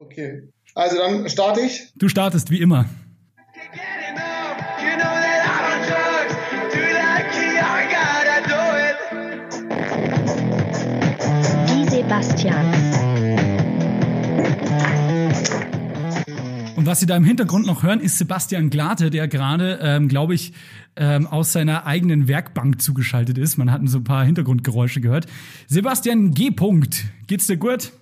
Okay. Also dann starte ich. Du startest wie immer. Die Sebastians. Und was Sie da im Hintergrund noch hören, ist Sebastian Glate, der gerade, ähm, glaube ich, ähm, aus seiner eigenen Werkbank zugeschaltet ist. Man hat so ein paar Hintergrundgeräusche gehört. Sebastian G. -Punkt. Geht's dir gut?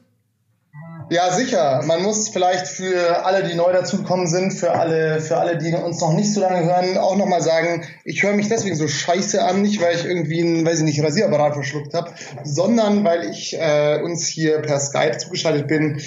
Ja, sicher. Man muss vielleicht für alle, die neu dazugekommen sind, für alle, für alle, die uns noch nicht so lange hören, auch nochmal sagen, ich höre mich deswegen so scheiße an, nicht weil ich irgendwie einen, weiß ich nicht, Rasierapparat verschluckt habe, sondern weil ich äh, uns hier per Skype zugeschaltet bin,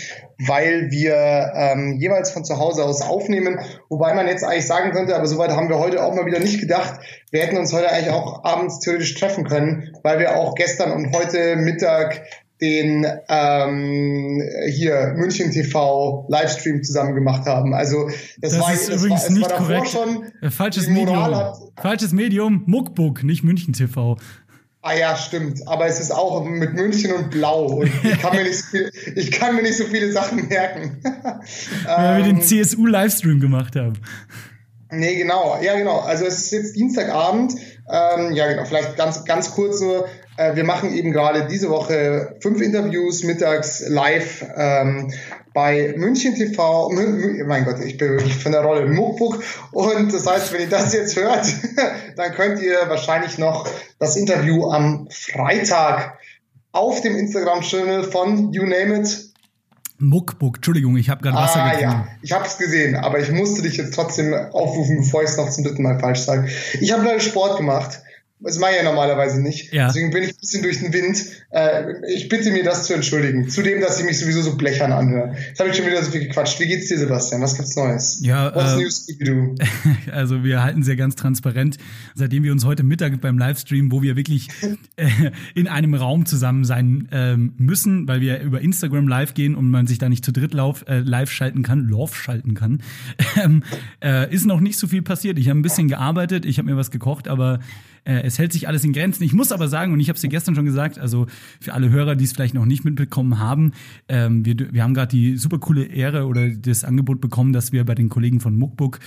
weil wir ähm, jeweils von zu Hause aus aufnehmen. Wobei man jetzt eigentlich sagen könnte, aber soweit haben wir heute auch mal wieder nicht gedacht. Wir hätten uns heute eigentlich auch abends theoretisch treffen können, weil wir auch gestern und heute Mittag den ähm, hier München TV Livestream zusammen gemacht haben. Also das, Das war, ist das übrigens war, nicht war korrekt. schon Äh, Falsches Medium. hat- Falsches Medium. Muckbook, nicht München TV. Ah ja, stimmt. Aber es ist auch mit München und Blau. Und ich kann mir nicht so, viel, ich kann mir nicht so viele Sachen merken. Weil wir Ähm, den CSU-Livestream gemacht haben. Nee, genau. Ja, genau. Also es ist jetzt Dienstagabend. Ähm, ja, genau. Vielleicht ganz, ganz kurz nur. Äh, wir machen eben gerade diese Woche fünf Interviews mittags live ähm, bei München TV. Mü mein Gott, ich bin wirklich von der Rolle Muckbuck. Und das heißt, wenn ihr das jetzt hört, dann könnt ihr wahrscheinlich noch das Interview am Freitag auf dem Instagram-Channel von You Name It Muckbook, Entschuldigung, ich habe gerade Wasser Ah getrunken. ja, ich habe es gesehen, aber ich musste dich jetzt trotzdem aufrufen, bevor ich es noch zum dritten Mal falsch sage. Ich habe leider Sport gemacht. Das mache ich ja normalerweise nicht. Ja. Deswegen bin ich ein bisschen durch den Wind. Äh, ich bitte mir das zu entschuldigen. Zudem, dass ich mich sowieso so blechern anhöre. Jetzt habe ich schon wieder so viel gequatscht. Wie geht's dir, Sebastian? Was gibt's Neues? Ja, What's äh, news, Scooby-Doo? Also wir halten sehr ganz transparent, seitdem wir uns heute Mittag beim Livestream, wo wir wirklich äh, in einem Raum zusammen sein ähm, müssen, weil wir über Instagram live gehen und man sich da nicht zu dritt lauf, äh, live schalten kann, Lauf schalten kann, ähm, äh, ist noch nicht so viel passiert. Ich habe ein bisschen gearbeitet, ich habe mir was gekocht, aber äh, es hält sich alles in Grenzen. Ich muss aber sagen, und ich habe es dir gestern schon gesagt, also für alle Hörer, die es vielleicht noch nicht mitbekommen haben, ähm, wir, wir haben gerade die super coole Ehre oder das Angebot bekommen, dass wir bei den Kollegen von Muckbook,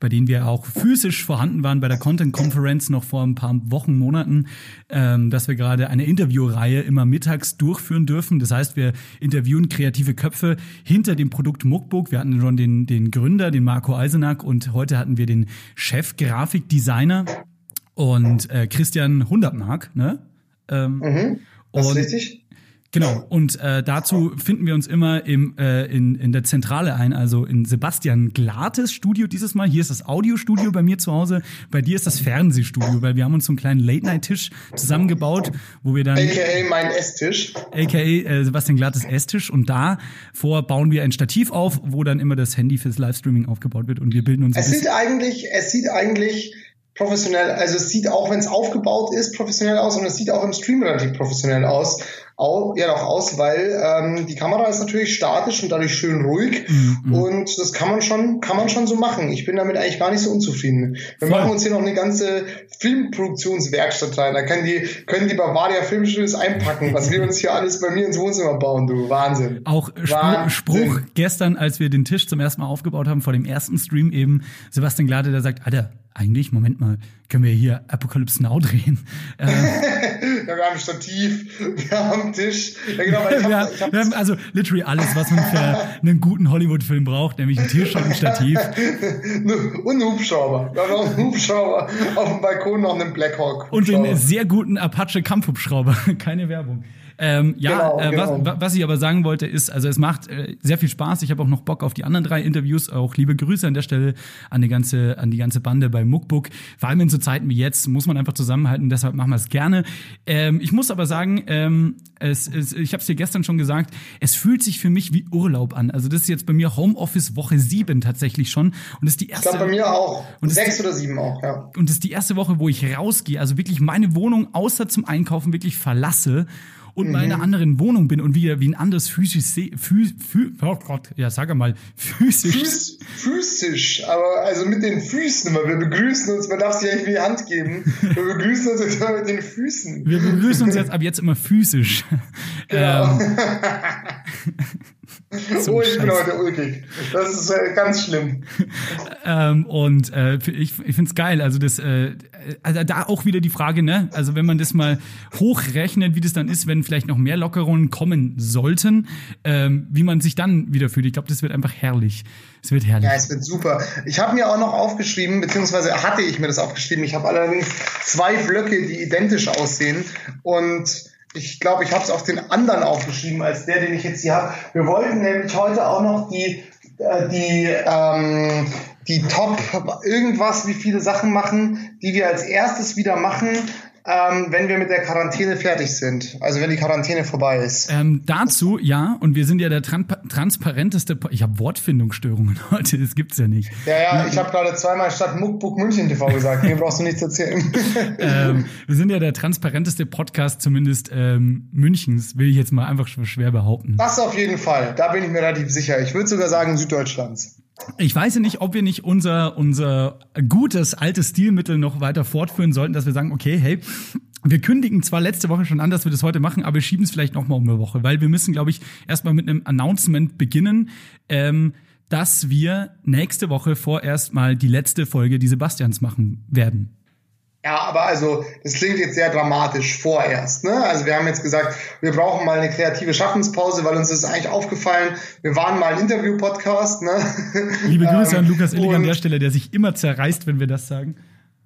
bei denen wir auch physisch vorhanden waren bei der Content Conference noch vor ein paar Wochen, Monaten, ähm, dass wir gerade eine Interviewreihe immer mittags durchführen dürfen. Das heißt, wir interviewen kreative Köpfe hinter dem Produkt Muckbook. Wir hatten schon den, den Gründer, den Marco Eisenack und heute hatten wir den Chef-Grafikdesigner und äh, Christian Hundertmark, ne? Ähm, Mhm. Das ist und- richtig? Genau, und äh, dazu finden wir uns immer im, äh, in, in der Zentrale ein, also in Sebastian Glates Studio dieses Mal. Hier ist das Audiostudio bei mir zu Hause, bei dir ist das Fernsehstudio, weil wir haben uns so einen kleinen Late-Night-Tisch zusammengebaut, wo wir dann, AKA mein Esstisch. aka äh, Sebastian Glates Esstisch, und da vor bauen wir ein Stativ auf, wo dann immer das Handy fürs Livestreaming aufgebaut wird und wir bilden uns ein Es sieht eigentlich, es sieht eigentlich professionell, also es sieht auch, wenn es aufgebaut ist, professionell aus und es sieht auch im Stream relativ professionell aus. Au, ja, doch aus, weil ähm, die Kamera ist natürlich statisch und dadurch schön ruhig Mhm. und das kann man schon, kann man schon so machen. Ich bin damit eigentlich gar nicht so unzufrieden. Wir Voll. machen uns hier noch eine ganze Filmproduktionswerkstatt rein. Da können die, können die Bavaria Filmstudios einpacken, was wir uns hier alles bei mir ins Wohnzimmer bauen, du. Wahnsinn. Auch Wahnsinn. Spruch gestern, als wir den Tisch zum ersten Mal aufgebaut haben, vor dem ersten Stream eben, Sebastian Glade, der sagt, Alter, eigentlich, Moment mal, können wir hier Apocalypse Now drehen? Äh, Ja, wir haben Stativ, wir haben einen Tisch. Ja, genau, wir, hab, ich hab wir haben also literally alles, was man für einen guten Hollywood-Film braucht, nämlich einen Tisch und ein Stativ. Und einen Hubschrauber. Wir haben auch einen Hubschrauber auf dem Balkon noch einen Blackhawk. Und den sehr guten Apache Kampfhubschrauber. Keine Werbung. Ähm, ja, Genau, äh, was, genau. wa- was ich aber sagen wollte ist, also es macht äh, sehr viel Spaß. Ich habe auch noch Bock auf die anderen drei Interviews. Auch liebe Grüße an der Stelle an die ganze, an die ganze Bande bei Muckbook. Vor allem in so Zeiten wie jetzt muss man einfach zusammenhalten. Deshalb machen wir es gerne. Ähm, ich muss aber sagen, ähm, es, es, ich habe es dir gestern schon gesagt, es fühlt sich für mich wie Urlaub an. Also das ist jetzt bei mir Homeoffice Woche 7 tatsächlich schon. Und das ist die Ich erste. glaube bei mir auch. Und Sechs oder sieben auch, ja. Und das ist die erste Woche, wo ich rausgehe, also wirklich meine Wohnung außer zum Einkaufen wirklich verlasse und Mhm. mal in einer anderen Wohnung bin und wieder wie ein anderes physisch. Phys, phys, oh Gott, ja, sag mal, physisch. Füß, physisch, aber also mit den Füßen immer. Wir begrüßen uns, man darf sich eigentlich die Hand geben. Wir begrüßen uns jetzt immer mit den Füßen. Wir begrüßen uns jetzt ab jetzt immer physisch. Genau. Ähm, oh, ich bin heute ulkig. Das ist äh, ganz schlimm. ähm, und äh, ich, ich finde es geil. Also das, äh, also da auch wieder die Frage, ne? Also wenn man das mal hochrechnet, wie das dann ist, wenn vielleicht noch mehr Lockerungen kommen sollten, ähm, wie man sich dann wieder fühlt. Ich glaube, das wird einfach herrlich. Es wird herrlich. Ja, es wird super. Ich habe mir auch noch aufgeschrieben, beziehungsweise hatte ich mir das aufgeschrieben. Ich habe allerdings zwei Blöcke, die identisch aussehen und ich glaube, ich habe es auf den anderen aufgeschrieben als der, den ich jetzt hier habe. Wir wollten nämlich heute auch noch die, äh, die, ähm, die Top irgendwas, wie viele Sachen machen, die wir als erstes wieder machen, ähm, wenn wir mit der Quarantäne fertig sind. Also wenn die Quarantäne vorbei ist. Ähm, dazu, ja, und wir sind ja der tran transparenteste. Po ich habe Wortfindungsstörungen heute, das gibt's ja nicht. Ja, ja, ich habe gerade zweimal statt Muckbuck München TV gesagt. Mir brauchst du nichts erzählen. ähm, wir sind ja der transparenteste Podcast, zumindest ähm, Münchens, will ich jetzt mal einfach schwer behaupten. Das auf jeden Fall. Da bin ich mir relativ sicher. Ich würde sogar sagen Süddeutschlands. Ich weiß ja nicht, ob wir nicht unser, unser gutes altes Stilmittel noch weiter fortführen sollten, dass wir sagen, okay, hey, wir kündigen zwar letzte Woche schon an, dass wir das heute machen, aber wir schieben es vielleicht noch mal um eine Woche, weil wir müssen, glaube ich, erstmal mit einem Announcement beginnen, ähm, dass wir nächste Woche vorerst mal die letzte Folge die Sebastians machen werden. Ja, aber also, das klingt jetzt sehr dramatisch vorerst. Ne? Also wir haben jetzt gesagt, wir brauchen mal eine kreative Schaffenspause, weil uns ist eigentlich aufgefallen, wir waren mal ein Interview-Podcast. Ne? Liebe Grüße an Lukas Illig an der Stelle, der sich immer zerreißt, wenn wir das sagen.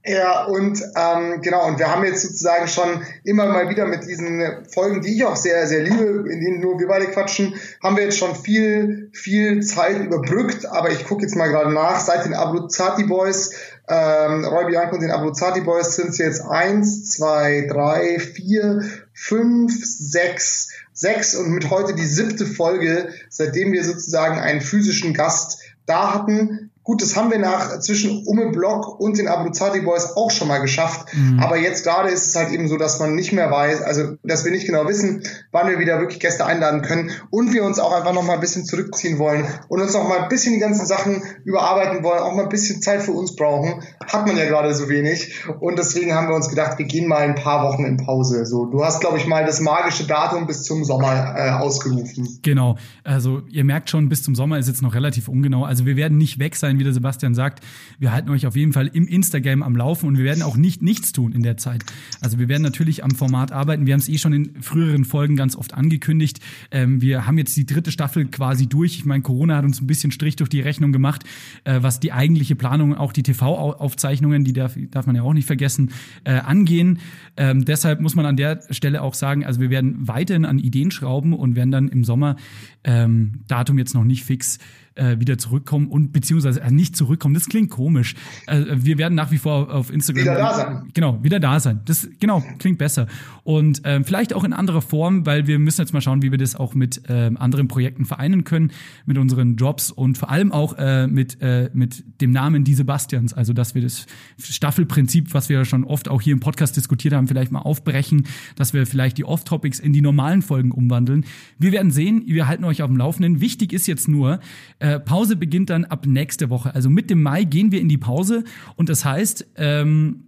Ja, und ähm, genau, und wir haben jetzt sozusagen schon immer mal wieder mit diesen Folgen, die ich auch sehr, sehr liebe, in denen nur wir beide quatschen, haben wir jetzt schon viel, viel Zeit überbrückt, aber ich gucke jetzt mal gerade nach, seit den Abruzzati Boys, ähm, Roy Bianco und den Abruzzati Boys sind es jetzt eins, zwei, drei, vier, fünf, sechs, sechs und mit heute die siebte Folge, seitdem wir sozusagen einen physischen Gast da hatten. Gut, das haben wir nach zwischen Umme Block und den Abruzzati Boys auch schon mal geschafft. Mhm. Aber jetzt gerade ist es halt eben so, dass man nicht mehr weiß, also dass wir nicht genau wissen, wann wir wieder wirklich Gäste einladen können und wir uns auch einfach noch mal ein bisschen zurückziehen wollen und uns noch mal ein bisschen die ganzen Sachen überarbeiten wollen, auch mal ein bisschen Zeit für uns brauchen. Hat man ja gerade so wenig. Und deswegen haben wir uns gedacht, wir gehen mal ein paar Wochen in Pause. So, du hast, glaube ich, mal das magische Datum bis zum Sommer äh, ausgerufen. Genau. Also ihr merkt schon, bis zum Sommer ist jetzt noch relativ ungenau. Also wir werden nicht weg sein sein, wie der Sebastian sagt. Wir halten euch auf jeden Fall im Instagram am Laufen und wir werden auch nicht nichts tun in der Zeit. Also wir werden natürlich am Format arbeiten. Wir haben es eh schon in früheren Folgen ganz oft angekündigt. Ähm, wir haben jetzt die dritte Staffel quasi durch. Ich meine, Corona hat uns ein bisschen Strich durch die Rechnung gemacht, äh, was die eigentliche Planung, auch die TV-Aufzeichnungen, die darf, darf man ja auch nicht vergessen, äh, angehen. Ähm, deshalb muss man an der Stelle auch sagen, also wir werden weiterhin an Ideen schrauben und werden dann im Sommer, ähm, Datum jetzt noch nicht fix, äh, wieder zurückkommen und beziehungsweise äh, nicht zurückkommen. Das klingt komisch. Äh, wir werden nach wie vor auf Instagram wieder da sein. Genau, wieder da sein. Das genau klingt besser und äh, vielleicht auch in anderer Form, weil wir müssen jetzt mal schauen, wie wir das auch mit äh, anderen Projekten vereinen können, mit unseren Jobs und vor allem auch äh, mit äh, mit dem Namen die Sebastians. Also dass wir das Staffelprinzip, was wir schon oft auch hier im Podcast diskutiert haben, vielleicht mal aufbrechen, dass wir vielleicht die Off-Topics in die normalen Folgen umwandeln. Wir werden sehen. Wir halten euch auf dem Laufenden. Wichtig ist jetzt nur äh, Pause beginnt dann ab nächste Woche. Also mit dem Mai gehen wir in die Pause und das heißt, ähm,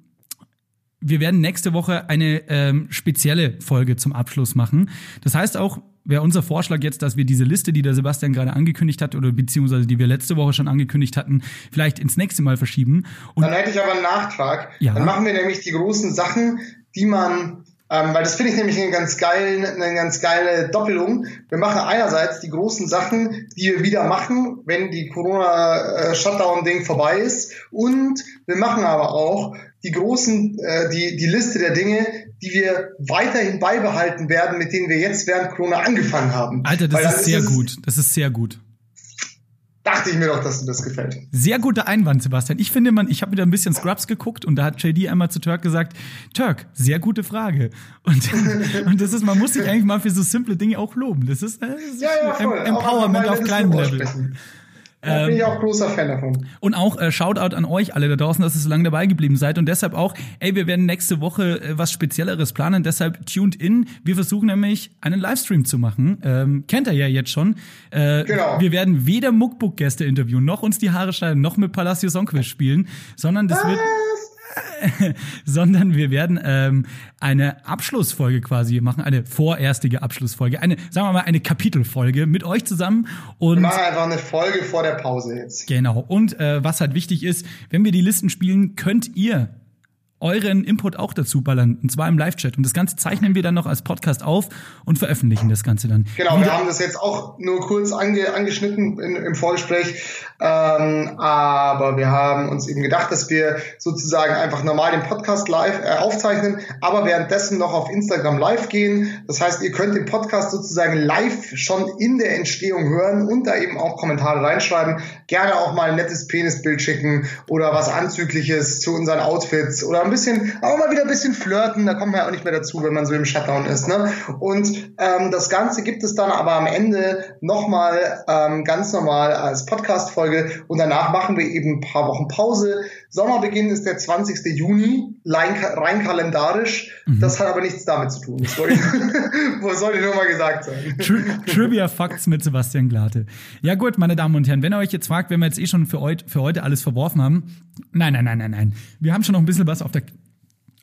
wir werden nächste Woche eine ähm, spezielle Folge zum Abschluss machen. Das heißt auch, wäre unser Vorschlag jetzt, dass wir diese Liste, die der Sebastian gerade angekündigt hat oder beziehungsweise die wir letzte Woche schon angekündigt hatten, vielleicht ins nächste Mal verschieben. Und Dann hätte ich aber einen Nachtrag. Ja. Dann machen wir nämlich die großen Sachen, die man ähm, weil das finde ich nämlich eine ganz, geile, eine ganz geile Doppelung. Wir machen einerseits die großen Sachen, die wir wieder machen, wenn die Corona-Shutdown-Ding vorbei ist. Und wir machen aber auch die großen, äh, die, die Liste der Dinge, die wir weiterhin beibehalten werden, mit denen wir jetzt während Corona angefangen haben. Alter, das ist sehr ist gut. Das ist sehr gut dachte ich mir doch, dass dir das gefällt. Sehr guter Einwand, Sebastian. Ich finde, man, ich habe wieder ein bisschen Scrubs geguckt und da hat JD einmal zu Turk gesagt, Turk, sehr gute Frage. Und, und das ist, man muss sich eigentlich mal für so simple Dinge auch loben. Das ist, das ist ja, ja, voll. Empowerment auf kleinem Level. Sprechen. Da bin ich auch großer Fan davon. Und auch äh, Shoutout an euch alle da draußen, dass ihr so lange dabei geblieben seid. Und deshalb auch, ey, wir werden nächste Woche äh, was Spezielleres planen. Deshalb tuned in. Wir versuchen nämlich einen Livestream zu machen. Ähm, kennt ihr ja jetzt schon. Äh, genau. Wir werden weder Muckbook-Gäste interviewen, noch uns die Haare schneiden, noch mit Palacio Songquiz spielen, sondern das was? wird sondern wir werden ähm, eine Abschlussfolge quasi machen, eine vorerstige Abschlussfolge, eine, sagen wir mal, eine Kapitelfolge mit euch zusammen. Und wir machen einfach eine Folge vor der Pause jetzt. Genau. Und äh, was halt wichtig ist, wenn wir die Listen spielen, könnt ihr euren Input auch dazu ballern, und zwar im Live-Chat. Und das Ganze zeichnen wir dann noch als Podcast auf und veröffentlichen das Ganze dann. Genau, wir haben das jetzt auch nur kurz ange, angeschnitten in, im Vorgespräch, ähm, aber wir haben uns eben gedacht, dass wir sozusagen einfach normal den Podcast live äh, aufzeichnen, aber währenddessen noch auf Instagram live gehen. Das heißt, ihr könnt den Podcast sozusagen live schon in der Entstehung hören und da eben auch Kommentare reinschreiben. Gerne auch mal ein nettes Penisbild schicken oder was Anzügliches zu unseren Outfits oder ein bisschen, auch mal wieder ein bisschen flirten, da kommt man ja auch nicht mehr dazu, wenn man so im Shutdown ist. Ne? Und ähm, das Ganze gibt es dann aber am Ende nochmal ähm, ganz normal als Podcast-Folge und danach machen wir eben ein paar Wochen Pause. Sommerbeginn ist der 20. Juni, rein, kalendarisch. Mhm. Das hat aber nichts damit zu tun. Das wollte ich, sollte nur mal gesagt sein. Tri Trivia Facts mit Sebastian Glate. Ja gut, meine Damen und Herren, wenn ihr euch jetzt fragt, wenn wir jetzt eh schon für, heut, für heute alles verworfen haben, nein, nein, nein, nein, nein. Wir haben schon noch ein bisschen was auf der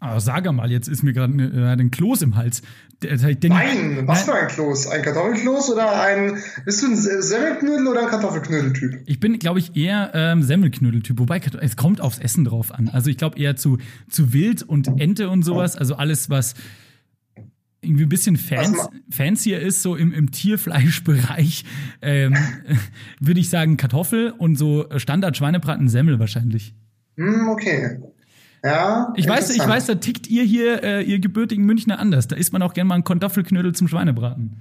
aber sag mal, jetzt ist mir gerade äh, ein Kloß im Hals. Der, Nein, was für ein Kloß? Ein Kartoffelkloß oder ein. Bist du ein Semmelknödel oder ein Kartoffelknödeltyp? Ich bin, glaube ich, eher ähm, Semmelknödeltyp. Wobei, es kommt aufs Essen drauf an. Also ich glaube eher zu, zu Wild und Ente und sowas. Also alles, was irgendwie ein bisschen fans, fancier ist, so im, im Tierfleischbereich, ähm, würde ich sagen Kartoffel und so Standard-Schweinebraten Semmel wahrscheinlich. Mm, okay. Ja, ich weiß, ich weiß, da tickt ihr hier, äh, ihr gebürtigen Münchner anders. Da isst man auch gerne mal einen Kartoffelknödel zum Schweinebraten.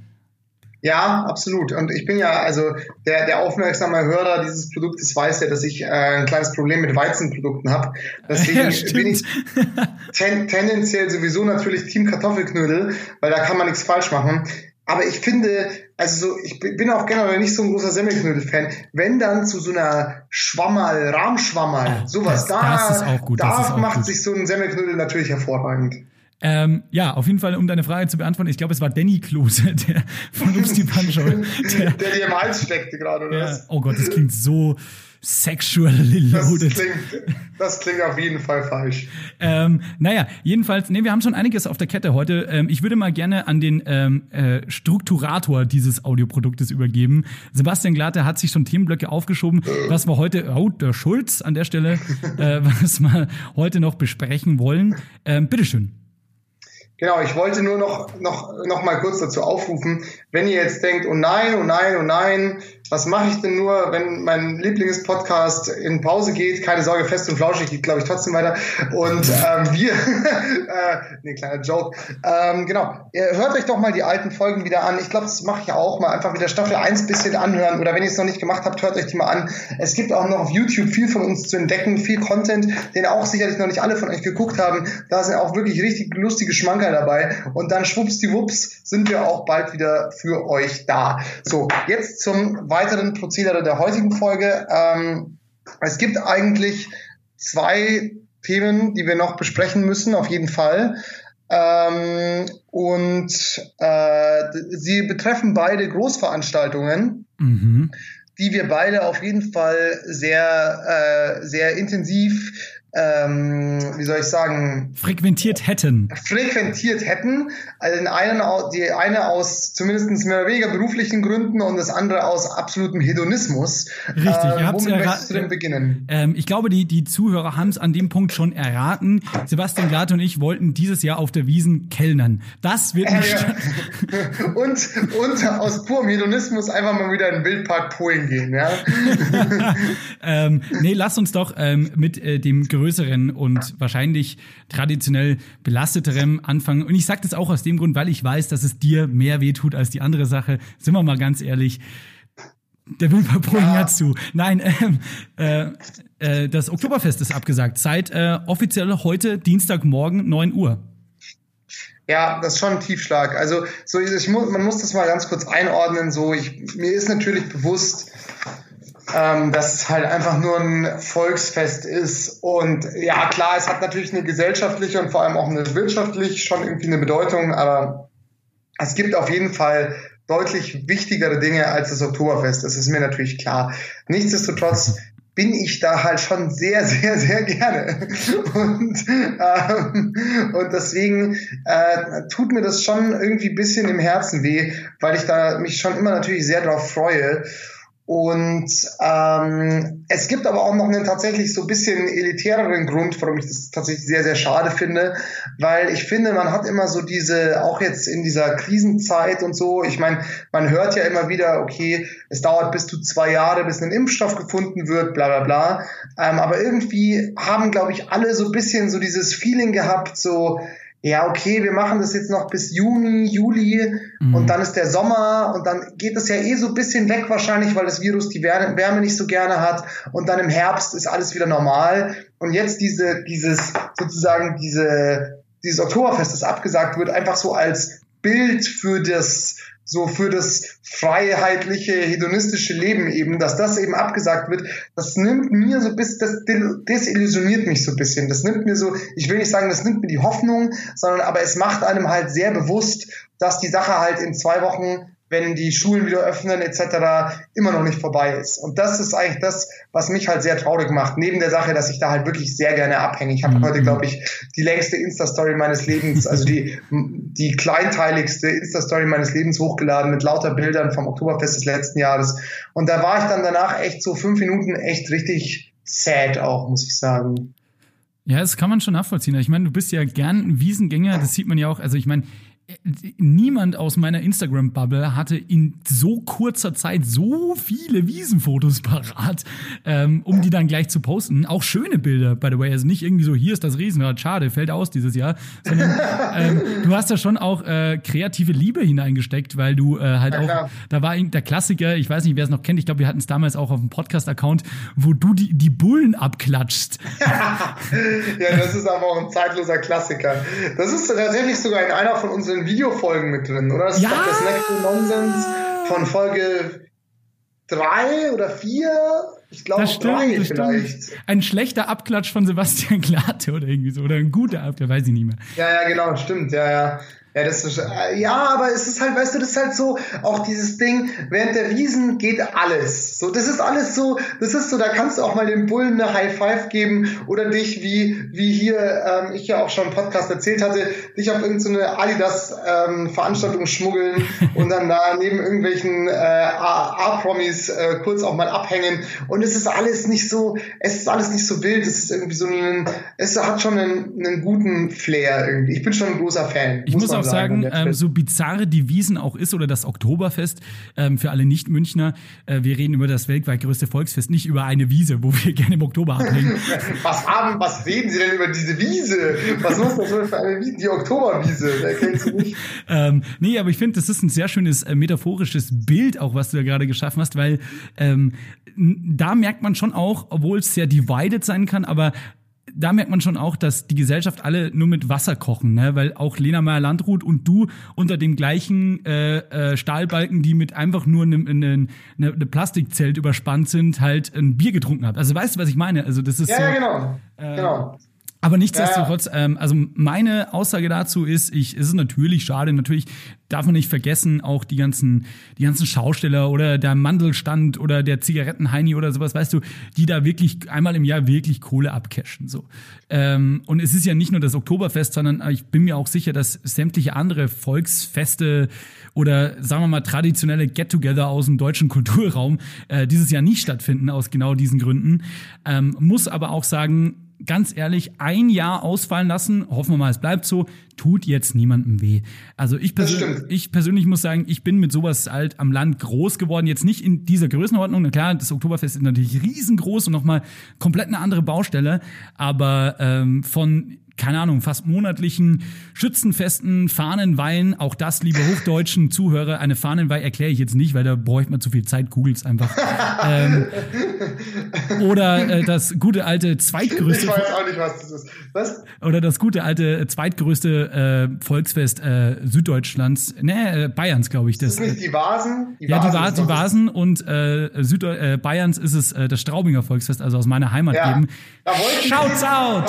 Ja, absolut. Und ich bin ja, also der, der aufmerksame Hörer dieses Produktes weiß ja, dass ich äh, ein kleines Problem mit Weizenprodukten habe. Deswegen ja, bin ich ten, tendenziell sowieso natürlich Team Kartoffelknödel, weil da kann man nichts falsch machen. Aber ich finde, also so, ich bin auch generell nicht so ein großer Semmelknödel-Fan. Wenn dann zu so einer Schwammerl, Rahmschwammerl, ah, sowas, das, da, das ist auch gut, da macht gut. sich so ein Semmelknödel natürlich hervorragend. Ähm, ja, auf jeden Fall, um deine Frage zu beantworten, ich glaube, es war Danny Klose, der von Ups die Punch der, der dir im Hals steckte gerade, oder ja, Oh Gott, das klingt so sexually loaded. Das klingt, das klingt auf jeden Fall falsch. Ähm, naja, jedenfalls, nee, wir haben schon einiges auf der Kette heute. Ähm, ich würde mal gerne an den ähm, äh, Strukturator dieses Audioproduktes übergeben. Sebastian Glatte hat sich schon Themenblöcke aufgeschoben, was wir heute, oh, der Schulz an der Stelle, äh, was wir heute noch besprechen wollen. Ähm, bitteschön. Genau, ich wollte nur noch, noch, noch mal kurz dazu aufrufen, wenn ihr jetzt denkt, oh nein, oh nein, oh nein, was mache ich denn nur, wenn mein Lieblingspodcast in Pause geht? Keine Sorge, fest und flauschig geht, glaube ich, trotzdem weiter. Und ähm, wir, äh, nee, kleiner Joke. Ähm, genau, hört euch doch mal die alten Folgen wieder an. Ich glaube, das mache ich auch mal. Einfach wieder Staffel 1 bisschen anhören. Oder wenn ihr es noch nicht gemacht habt, hört euch die mal an. Es gibt auch noch auf YouTube viel von uns zu entdecken, viel Content, den auch sicherlich noch nicht alle von euch geguckt haben. Da sind auch wirklich richtig lustige Schmankerl dabei. Und dann schwuppsdiwupps sind wir auch bald wieder für euch da. So, jetzt zum weiteren Prozedere der heutigen Folge. Ähm, es gibt eigentlich zwei Themen, die wir noch besprechen müssen, auf jeden Fall. Ähm, und äh, sie betreffen beide Großveranstaltungen, mhm. die wir beide auf jeden Fall sehr, äh, sehr intensiv ähm, wie soll ich sagen, frequentiert hätten. Frequentiert hätten. Also den einen, die eine aus zumindest mehr oder weniger beruflichen Gründen und das andere aus absolutem Hedonismus. Richtig, ähm, ihr habt womit möchtest du denn beginnen? Ähm, ich glaube, die, die Zuhörer haben es an dem Punkt schon erraten. Sebastian Glatte und ich wollten dieses Jahr auf der Wiesen kellnern. Das wird nicht. Äh, und, und aus purem Hedonismus einfach mal wieder in den Wildpark Polen gehen, ja? ähm, nee, lass uns doch ähm, mit äh, dem größten größeren und wahrscheinlich traditionell belasteterem anfangen. Und ich sage das auch aus dem Grund, weil ich weiß, dass es dir mehr wehtut als die andere Sache. Sind wir mal ganz ehrlich. Der Wimperbrunn ja. zu. Nein, ähm, äh, äh, das Oktoberfest ist abgesagt. Seit äh, offiziell heute, Dienstagmorgen, 9 Uhr. Ja, das ist schon ein Tiefschlag. Also so, ich muss, man muss das mal ganz kurz einordnen. So, ich, mir ist natürlich bewusst, ähm, dass es halt einfach nur ein Volksfest ist. Und ja, klar, es hat natürlich eine gesellschaftliche und vor allem auch eine wirtschaftlich schon irgendwie eine Bedeutung, aber es gibt auf jeden Fall deutlich wichtigere Dinge als das Oktoberfest. Das ist mir natürlich klar. Nichtsdestotrotz bin ich da halt schon sehr, sehr, sehr gerne. Und, ähm, und deswegen äh, tut mir das schon irgendwie bisschen im Herzen weh, weil ich da mich schon immer natürlich sehr drauf freue. Und ähm, es gibt aber auch noch einen tatsächlich so ein bisschen elitäreren Grund, warum ich das tatsächlich sehr, sehr schade finde, weil ich finde, man hat immer so diese, auch jetzt in dieser Krisenzeit und so, ich meine, man hört ja immer wieder, okay, es dauert bis zu zwei Jahre, bis ein Impfstoff gefunden wird, bla bla bla. Ähm, aber irgendwie haben, glaube ich, alle so ein bisschen so dieses Feeling gehabt, so, ja, okay, wir machen das jetzt noch bis Juni, Juli mhm. und dann ist der Sommer und dann geht es ja eh so ein bisschen weg wahrscheinlich, weil das Virus die Wärme nicht so gerne hat und dann im Herbst ist alles wieder normal und jetzt diese, dieses, sozusagen diese, dieses Oktoberfest, das abgesagt wird, einfach so als Bild für das, so für das freiheitliche, hedonistische Leben eben, dass das eben abgesagt wird, das nimmt mir so bis, das desillusioniert mich so ein bisschen. Das nimmt mir so, ich will nicht sagen, das nimmt mir die Hoffnung, sondern aber es macht einem halt sehr bewusst, dass die Sache halt in zwei Wochen wenn die Schulen wieder öffnen etc. immer noch nicht vorbei ist. Und das ist eigentlich das, was mich halt sehr traurig macht. Neben der Sache, dass ich da halt wirklich sehr gerne abhänge. Ich habe mhm. heute, glaube ich, die längste Insta-Story meines Lebens, also die, die kleinteiligste Insta-Story meines Lebens hochgeladen mit lauter Bildern vom Oktoberfest des letzten Jahres. Und da war ich dann danach echt so fünf Minuten echt richtig sad auch, muss ich sagen. Ja, das kann man schon nachvollziehen. Ich meine, du bist ja gern ein Wiesengänger, das sieht man ja auch. Also ich meine, niemand aus meiner Instagram-Bubble hatte in so kurzer Zeit so viele Wiesenfotos parat, ähm, um die dann gleich zu posten. Auch schöne Bilder, by the way. Also nicht irgendwie so, hier ist das Riesenrad, schade, fällt aus dieses Jahr. Sondern ähm, du hast da schon auch äh, kreative Liebe hineingesteckt, weil du äh, halt ja, auch, da war der Klassiker, ich weiß nicht, wer es noch kennt, ich glaube, wir hatten es damals auch auf dem Podcast-Account, wo du die, die Bullen abklatschst. ja, das ist aber auch ein zeitloser Klassiker. Das ist tatsächlich sogar in einer von unseren den Videofolgen mit drin, oder? Das ja. ist das Necro Nonsens von Folge drei oder vier. Ich glaube drei vielleicht. Stimmt. Ein schlechter Abklatsch von Sebastian Glate oder irgendwie so. Oder ein guter Abklatsch, weiß ich nicht mehr. Ja, ja, genau, stimmt, ja, ja. Ja, das ist, äh, ja, aber es ist halt, weißt du, das ist halt so, auch dieses Ding, während der Wiesen geht alles. So, das ist alles so, das ist so, da kannst du auch mal dem Bullen eine High Five geben oder dich, wie, wie hier, ähm, ich ja auch schon im Podcast erzählt hatte, dich auf irgendeine so Adidas-Veranstaltung ähm, schmuggeln und dann da neben irgendwelchen äh, A-Promis äh, kurz auch mal abhängen. Und es ist alles nicht so, es ist alles nicht so wild, es ist irgendwie so ein, es hat schon einen, einen guten Flair irgendwie. Ich bin schon ein großer Fan. Ich muss, muss auch auch sagen, ähm, so bizarre die Wiesen auch ist oder das Oktoberfest ähm, für alle Nicht-Münchner. Äh, wir reden über das weltweit größte Volksfest, nicht über eine Wiese, wo wir gerne im Oktober abhängen. was haben, was reden Sie denn über diese Wiese? Was muss das für eine Wiese? Die Oktoberwiese, wer kennt sie nicht? ähm, nee, aber ich finde, das ist ein sehr schönes äh, metaphorisches Bild auch, was du da gerade geschaffen hast, weil ähm, da merkt man schon auch, obwohl es sehr divided sein kann, aber da merkt man schon auch, dass die Gesellschaft alle nur mit Wasser kochen, ne? weil auch Lena Meyer-Landrut und du unter dem gleichen äh, äh, Stahlbalken, die mit einfach nur einem ne, ne, ne Plastikzelt überspannt sind, halt ein Bier getrunken habt. Also weißt du, was ich meine? Also das ist ja, so, ja genau. Äh, genau. Aber nichtsdestotrotz, ja. Ähm, also meine Aussage dazu ist, ich, es ist natürlich schade, natürlich darf man nicht vergessen, auch die ganzen, die ganzen Schausteller oder der Mandelstand oder der Zigarettenheini oder sowas, weißt du, die da wirklich einmal im Jahr wirklich Kohle abcashen. So. Ähm, und es ist ja nicht nur das Oktoberfest, sondern ich bin mir auch sicher, dass sämtliche andere Volksfeste oder sagen wir mal traditionelle Get-Together aus dem deutschen Kulturraum äh, dieses Jahr nicht stattfinden, aus genau diesen Gründen. Ähm, muss aber auch sagen, ganz ehrlich, ein Jahr ausfallen lassen, hoffen wir mal, es bleibt so, tut jetzt niemandem weh. Also ich, persönlich, ich persönlich muss sagen, ich bin mit sowas halt am Land groß geworden, jetzt nicht in dieser Größenordnung. Na klar, das Oktoberfest ist natürlich riesengroß und nochmal komplett eine andere Baustelle, aber ähm, von keine Ahnung, fast monatlichen Schützenfesten, Fahnenweihen, auch das, liebe hochdeutschen Zuhörer, eine Fahnenweih erkläre ich jetzt nicht, weil da bräuchte man zu viel Zeit, googelt's einfach. ähm, oder äh, das gute alte zweitgrößte. Ich weiß auch nicht, was das ist. Was? Oder das gute alte äh, zweitgrößte äh, Volksfest äh, Süddeutschlands, ne, äh, Bayerns, glaube ich. Das, ist nicht die Vasen? Die ja, Vasen die, Va die Vasen und äh, Süd äh, Bayerns ist es äh, das Straubinger Volksfest, also aus meiner Heimat ja. eben. Shouts out!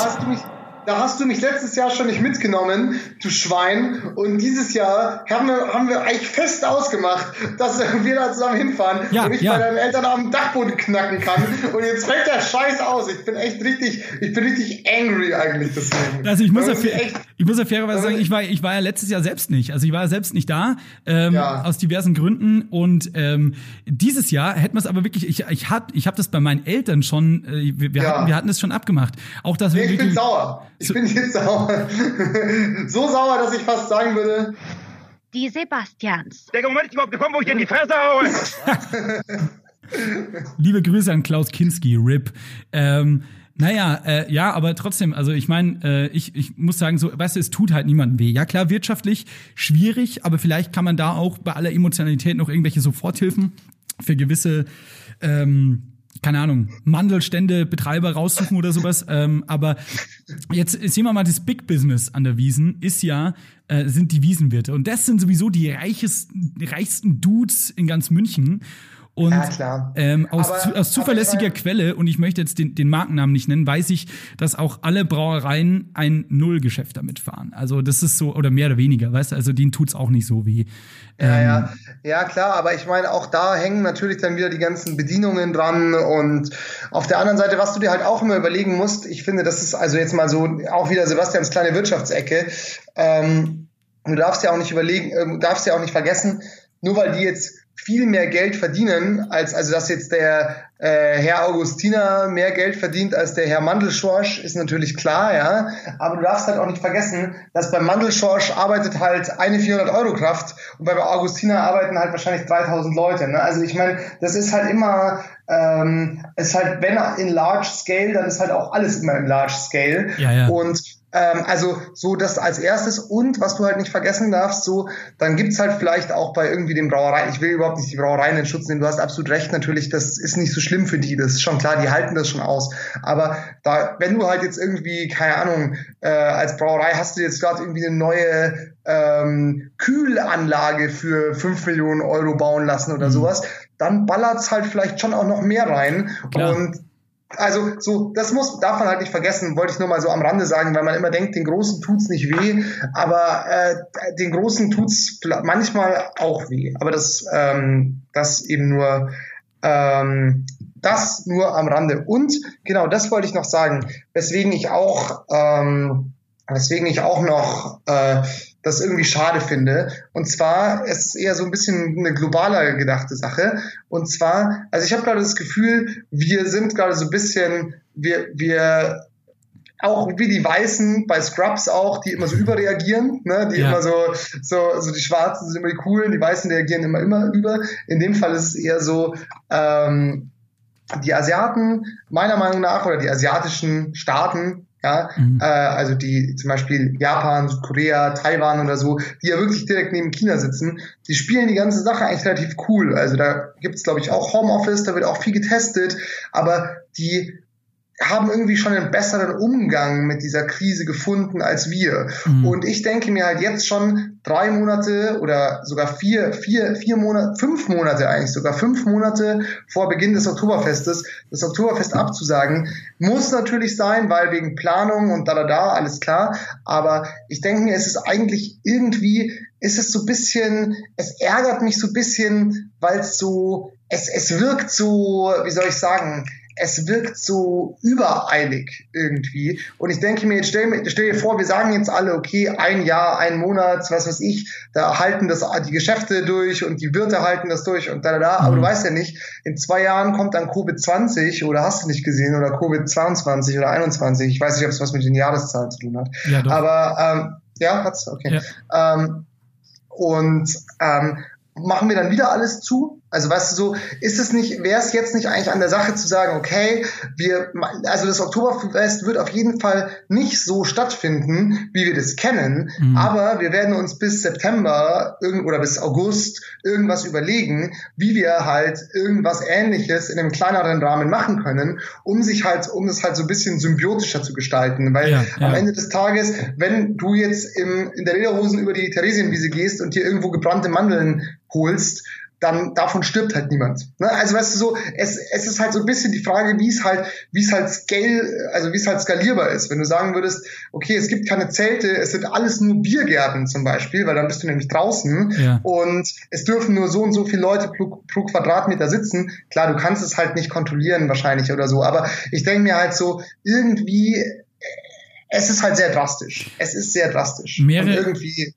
Da hast du mich letztes Jahr schon nicht mitgenommen, du Schwein. Und dieses Jahr haben wir, haben wir eigentlich fest ausgemacht, dass wir da zusammen hinfahren Ja, und ich ja. bei deinen Eltern am Dachboden knacken kann. Und jetzt fällt der Scheiß aus. Ich bin echt richtig, ich bin richtig angry eigentlich deswegen. Also ich muss, ja, fair- echt, ich muss ja fairerweise sagen, ich war, ich war ja letztes Jahr selbst nicht. Also ich war ja selbst nicht da, ähm, Ja. aus diversen Gründen. Und ähm, dieses Jahr hätten wir es aber wirklich, ich, ich hab, ich hab das bei meinen Eltern schon, äh, wir, wir, hatten, wir hatten es schon abgemacht. Auch dass wir nee, ich bin sauer. Ich bin jetzt sauer. so sauer, dass ich fast sagen würde, Die Sebastians. Der Moment ist überhaupt gekommen, wo ich dir in die Fresse haue. liebe Grüße an Klaus Kinski, RIP. Ähm, naja, äh, ja, aber trotzdem, also ich meine, äh, ich, ich muss sagen, so, weißt du, es tut halt niemandem weh. Ja, klar, wirtschaftlich schwierig, aber vielleicht kann man da auch bei aller Emotionalität noch irgendwelche Soforthilfen für gewisse, ähm, keine Ahnung, Mandelstände, Betreiber raussuchen oder sowas. ähm, aber jetzt sehen wir mal, das Big Business an der Wiesen ist ja, äh, sind die Wiesenwirte. Und das sind sowieso die reichesten, die reichsten Dudes in ganz München. Und Ja. Ähm, aus, Aber- zu, aus zuverlässiger Quelle, und ich möchte jetzt den, den Markennamen nicht nennen, weiß ich, dass auch alle Brauereien ein Nullgeschäft damit fahren. Also das ist so, oder mehr oder weniger, weißt du, also denen tut's auch nicht so wie. Ja, ähm, ja. ja, klar, aber ich meine, auch da hängen natürlich dann wieder die ganzen Bedienungen dran und auf der anderen Seite, was du dir halt auch immer überlegen musst, ich finde, das ist also jetzt mal so auch wieder Sebastians kleine Wirtschaftsecke, ähm, du darfst ja auch nicht überlegen, ähm, darfst ja auch nicht vergessen, nur weil die jetzt viel mehr Geld verdienen, als also dass jetzt der äh, Herr Augustiner mehr Geld verdient als der Herr Mandelschorsch, ist natürlich klar, ja. Aber du darfst halt auch nicht vergessen, dass beim Mandelschorsch arbeitet halt eine 400 Euro Kraft und bei Augustiner arbeiten halt wahrscheinlich 3000 Leute. Ne? Also ich meine, das ist halt immer, ähm, ist halt, wenn in Large Scale, dann ist halt auch alles immer im Large Scale. Ja, ja. Und also so das als erstes und was du halt nicht vergessen darfst, so dann gibt's halt vielleicht auch bei irgendwie den Brauereien, ich will überhaupt nicht die Brauereien in Schutz nehmen, du hast absolut recht, natürlich, das ist nicht so schlimm für die, das ist schon klar, die halten das schon aus. Aber da, wenn du halt jetzt irgendwie, keine Ahnung, äh, als Brauerei hast du jetzt gerade irgendwie eine neue ähm, Kühlanlage für 5 Millionen Euro bauen lassen oder sowas, dann ballert's halt vielleicht schon auch noch mehr rein. Klar. Und also so, das muss, darf man halt nicht vergessen, wollte ich nur mal so am Rande sagen, weil man immer denkt, den Großen tut's nicht weh, aber äh, den Großen tut's manchmal auch weh. Aber das, ähm, das eben nur, ähm, das nur am Rande. Und genau, das wollte ich noch sagen, weswegen ich auch, ähm, weswegen ich auch noch äh, das irgendwie schade finde. Und zwar, es ist eher so ein bisschen eine globaler gedachte Sache. Und zwar, also ich habe gerade das Gefühl, wir sind gerade so ein bisschen, wir, wir auch wie die Weißen bei Scrubs auch, die immer so überreagieren, ne? die Ja. immer so, so, so die Schwarzen sind immer die Coolen, die Weißen reagieren immer, immer über. In dem Fall ist es eher so, ähm, die Asiaten, meiner Meinung nach, oder die asiatischen Staaten, ja, Mhm. äh, also die zum Beispiel Japan, Südkorea, Taiwan oder so, die ja wirklich direkt neben China sitzen, die spielen die ganze Sache eigentlich relativ cool. Also da gibt's glaube ich, auch Homeoffice, da wird auch viel getestet, aber die haben irgendwie schon einen besseren Umgang mit dieser Krise gefunden als wir. Mhm. Und ich denke mir halt jetzt schon drei Monate oder sogar vier, vier, vier Monate, fünf Monate eigentlich sogar, fünf Monate vor Beginn des Oktoberfestes, das Oktoberfest abzusagen, muss natürlich sein, weil wegen Planung und da, da, da, alles klar. Aber ich denke mir, es ist eigentlich irgendwie, ist es so ein bisschen, es ärgert mich so ein bisschen, weil es so, es, es wirkt so, wie soll ich sagen, es wirkt so übereilig irgendwie. Und ich denke mir, jetzt stell, mir, stell dir vor, wir sagen jetzt alle, okay, ein Jahr, ein Monat, was weiß ich, da halten das die Geschäfte durch und die Wirte halten das durch und da, da, da. Aber du weißt ja nicht, in zwei Jahren kommt dann Covid-20 oder hast du nicht gesehen oder Covid-22 oder 21. Ich weiß nicht, ob es was mit den Jahreszahlen zu tun hat. Ja, doch. Aber ähm, ja, hat's, okay. Ähm, und ähm, machen wir dann wieder alles zu? Also weißt du so, ist es nicht, wäre es jetzt nicht eigentlich an der Sache zu sagen, okay, wir, also das Oktoberfest wird auf jeden Fall nicht so stattfinden, wie wir das kennen, Mhm. aber wir werden uns bis September oder bis August irgendwas überlegen, wie wir halt irgendwas ähnliches in einem kleineren Rahmen machen können, um sich halt, um es halt so ein bisschen symbiotischer zu gestalten. Weil Ja, ja. am Ende des Tages, wenn du jetzt im, in der Lederhosen über die Theresienwiese gehst und dir irgendwo gebrannte Mandeln holst, dann davon stirbt halt niemand. Ne? Also weißt du so, es, es ist halt so ein bisschen die Frage, wie es halt, wie es halt scale, also wie es halt skalierbar ist. Wenn du sagen würdest, okay, es gibt keine Zelte, es sind alles nur Biergärten zum Beispiel, weil dann bist du nämlich draußen Ja. und es dürfen nur so und so viele Leute pro, pro Quadratmeter sitzen. Klar, du kannst es halt nicht kontrollieren wahrscheinlich oder so, aber ich denke mir halt so, irgendwie, es ist halt sehr drastisch. Es ist sehr drastisch. Mehrere- und irgendwie,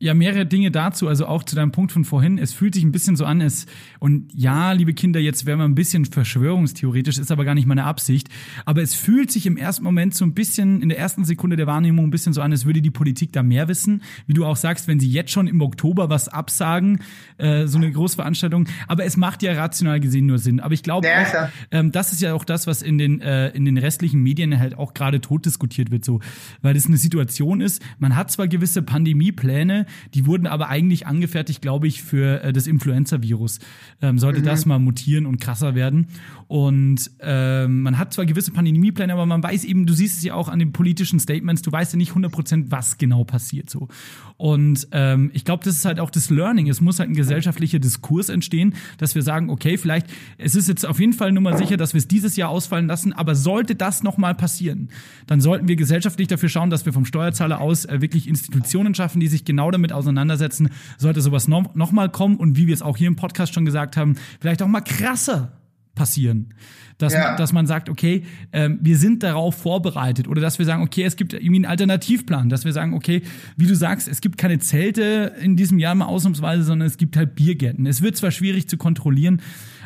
Ja, mehrere Dinge dazu, also auch zu deinem Punkt von vorhin. Es fühlt sich ein bisschen so an, es, und ja, liebe Kinder, jetzt wären wir ein bisschen verschwörungstheoretisch, ist aber gar nicht meine Absicht. Aber es fühlt sich im ersten Moment so ein bisschen, in der ersten Sekunde der Wahrnehmung ein bisschen so an, als würde die Politik da mehr wissen. Wie du auch sagst, wenn sie jetzt schon im Oktober was absagen, äh, so eine Großveranstaltung. Aber es macht ja rational gesehen nur Sinn. Aber ich glaube Ja, auch, ähm, das ist ja auch das, was in den, äh, in den restlichen Medien halt auch gerade tot diskutiert wird, so. Weil das eine Situation ist, man hat zwar gewisse Pandemiepläne, die wurden aber eigentlich angefertigt, glaube ich, für äh, das Influenza-Virus. Ähm, sollte das mal mutieren und krasser werden. Und ähm, man hat zwar gewisse Pandemiepläne, aber man weiß eben, du siehst es ja auch an den politischen Statements, du weißt ja nicht 100%, was genau passiert, so. Und ähm, ich glaube, das ist halt auch das Learning. Es muss halt ein gesellschaftlicher Diskurs entstehen, dass wir sagen, okay, vielleicht, es ist jetzt auf jeden Fall nur mal sicher, dass wir es dieses Jahr ausfallen lassen, aber sollte das nochmal passieren, dann sollten wir gesellschaftlich dafür schauen, dass wir vom Steuerzahler aus äh, wirklich Institutionen schaffen, die sich genau damit auseinandersetzen. Sollte sowas noch, noch mal kommen und wie wir es auch hier im Podcast schon gesagt haben, vielleicht auch mal krasser passieren. Dass, Ja. man, dass man sagt, okay, ähm, wir sind darauf vorbereitet oder dass wir sagen, okay, es gibt irgendwie einen Alternativplan, dass wir sagen, okay, wie du sagst, es gibt keine Zelte in diesem Jahr mal ausnahmsweise, sondern es gibt halt Biergärten. Es wird zwar schwierig zu kontrollieren,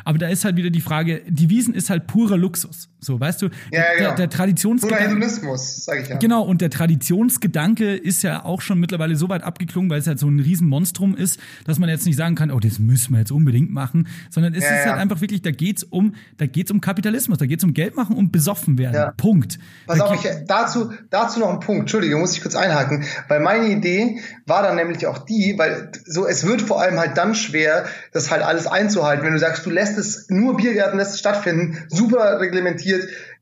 aber da ist halt wieder die Frage, die Wiesen ist halt purer Luxus. So, weißt du, Ja, der, genau. der, Traditionsgedanke. Hedonismus, sage ich ja. Genau, und der Traditionsgedanke ist ja auch schon mittlerweile so weit abgeklungen, weil es halt so ein Riesenmonstrum ist, dass man jetzt nicht sagen kann, oh, das müssen wir jetzt unbedingt machen, sondern es Ja, ist ja. halt einfach wirklich, da geht's um, da geht's um Kapitalismus, da geht's um Geld machen und besoffen werden. Ja. Punkt. Pass Da auf, ich, dazu, dazu noch ein Punkt. Entschuldige, muss ich kurz einhaken. Weil meine Idee war dann nämlich auch die, weil so, es wird vor allem halt dann schwer, das halt alles einzuhalten. Wenn du sagst, du lässt es nur Biergärten, lässt es stattfinden, super reglementiert,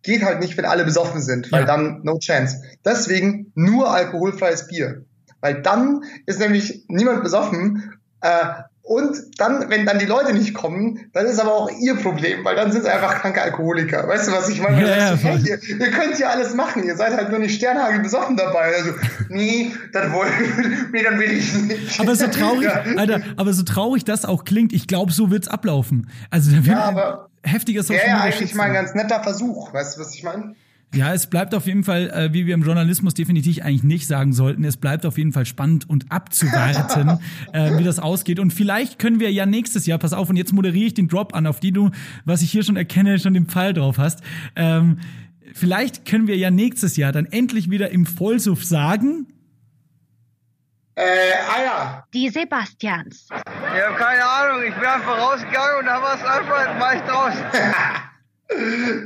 geht halt nicht, wenn alle besoffen sind, weil Ja. dann no chance. Deswegen nur alkoholfreies Bier. Weil dann ist nämlich niemand besoffen, äh, und dann, wenn dann die Leute nicht kommen, dann ist aber auch ihr Problem, weil dann sind sie einfach kranke Alkoholiker. Weißt du, was ich meine? Ja, ja, hey, ihr, ihr könnt ja alles machen, ihr seid halt nur nicht Sternhagel besoffen dabei. Also, nee, das wollen, nee, dann will ich nicht. aber so traurig, Ja. Alter, aber so traurig das auch klingt, ich glaube, so wird's ablaufen. Also da wird Ja, aber heftiger Social Wäre ja Media eigentlich mal ein ganz netter Versuch. Weißt du, was ich meine? Ja, es bleibt auf jeden Fall, äh, wie wir im Journalismus definitiv eigentlich nicht sagen sollten, es bleibt auf jeden Fall spannend und abzuwarten, äh, wie das ausgeht. Und vielleicht können wir ja nächstes Jahr, pass auf, und jetzt moderiere ich den Drop an, auf die du, was ich hier schon erkenne, schon den Pfeil drauf hast. Ähm, vielleicht können wir ja nächstes Jahr dann endlich wieder im Vollsuff sagen, Äh, ah ja. Die Sebastians. Ich habe keine Ahnung, ich bin einfach rausgegangen und da war es einfach, war ich draußen.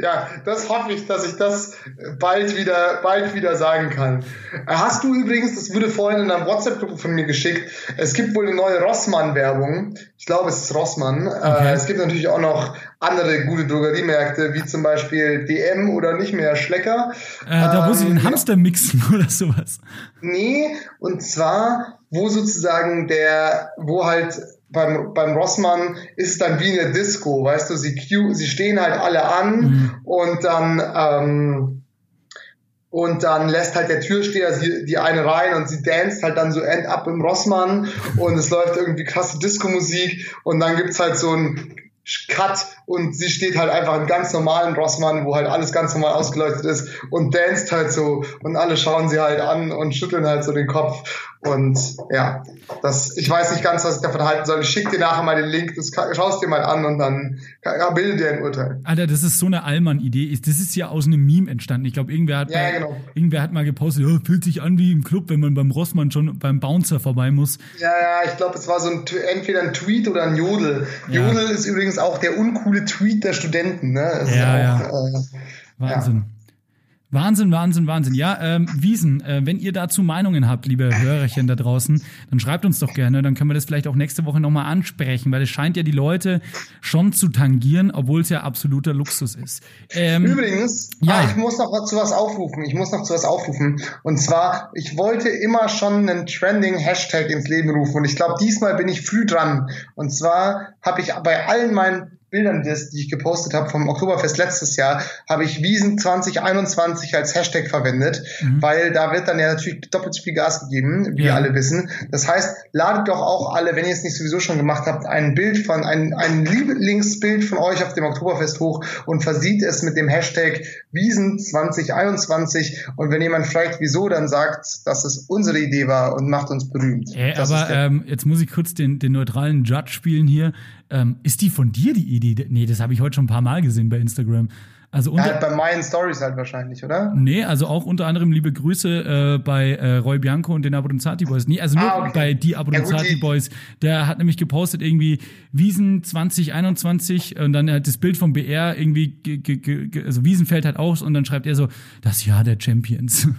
Ja, das hoffe ich, dass ich das bald wieder, bald wieder sagen kann. Äh, Hast du übrigens, das wurde vorhin in einer WhatsApp-Gruppe von mir geschickt, es gibt wohl eine neue Rossmann-Werbung. Ich glaube, es ist Rossmann. Äh, es gibt natürlich auch noch andere gute Drogeriemärkte, wie zum Beispiel DM oder nicht mehr Schlecker. äh, da sie Ähm, den Hamster mixen oder sowas. Nee, und zwar, wo sozusagen der, wo halt beim, beim Rossmann ist es dann wie eine Disco, weißt du, sie, sie stehen halt alle an und dann, ähm, und dann lässt halt der Türsteher sie, die eine rein und sie danst halt dann so end up im Rossmann und es läuft irgendwie krasse Disco-Musik und dann gibt's halt so ein Cut und sie steht halt einfach im ganz normalen Rossmann, wo halt alles ganz normal ausgeleuchtet ist und danst halt so und alle schauen sie halt an und schütteln halt so den Kopf und ja, das, ich weiß nicht ganz, was ich davon halten soll. Ich schicke dir nachher mal den Link, das schaust dir mal an und dann ja, bilde dir ein Urteil. Alter, das ist so eine Allmann-Idee. Das ist ja aus einem Meme entstanden. Ich glaube, irgendwer hat, Ja, bei- genau. irgendwer hat mal gepostet, ja, fühlt sich an wie im Club, wenn man beim Rossmann schon beim Bouncer vorbei muss. Ja, ja, ich glaube, es war so ein, Tw- entweder ein Tweet oder ein Jodel. Ja. Jodel ist übrigens auch der uncoole Tweet der Studenten, ne? Das Ja, auch, Äh, Wahnsinn. Wahnsinn, Wahnsinn, Wahnsinn. Ja, ähm, Wiesen, äh, wenn ihr dazu Meinungen habt, liebe Hörerchen da draußen, dann schreibt uns doch gerne, dann können wir das vielleicht auch nächste Woche nochmal ansprechen, weil es scheint ja die Leute schon zu tangieren, obwohl es ja absoluter Luxus ist. Ähm, Übrigens, ja. ah, ich muss noch zu was aufrufen. Ich muss noch zu was aufrufen. Und zwar, ich wollte immer schon einen trending Hashtag ins Leben rufen. Und ich glaube, diesmal bin ich früh dran. Und zwar habe ich bei allen meinen Bildern, die ich gepostet habe vom Oktoberfest letztes Jahr, habe ich Wiesen 2021 als Hashtag verwendet, mhm. weil da wird dann ja natürlich doppelt so viel Gas gegeben, wie ja. alle wissen. Das heißt, ladet doch auch alle, wenn ihr es nicht sowieso schon gemacht habt, ein Bild von, ein, ein Lieblingsbild von euch auf dem Oktoberfest hoch und versieht es mit dem Hashtag Wiesen 2021. Und wenn jemand fragt, wieso, dann sagt, dass es unsere Idee war und macht uns berühmt. Äh, aber ähm, jetzt muss ich kurz den, den neutralen Judge spielen hier. Ähm, ist die von dir die Idee? Nee, das habe ich heute schon ein paar Mal gesehen bei Instagram. Also unter, ja, halt bei meinen Stories halt wahrscheinlich, oder? Nee, also auch unter anderem liebe Grüße äh, bei äh, Roy Bianco und den Abronzati Boys. Nee, also nur ah, okay. bei die Abronzati ja, Boys. Der hat nämlich gepostet irgendwie Wiesen 2021 und dann hat das Bild vom BR irgendwie, also Wiesen fällt halt aus und dann schreibt er so, das Jahr der Champions.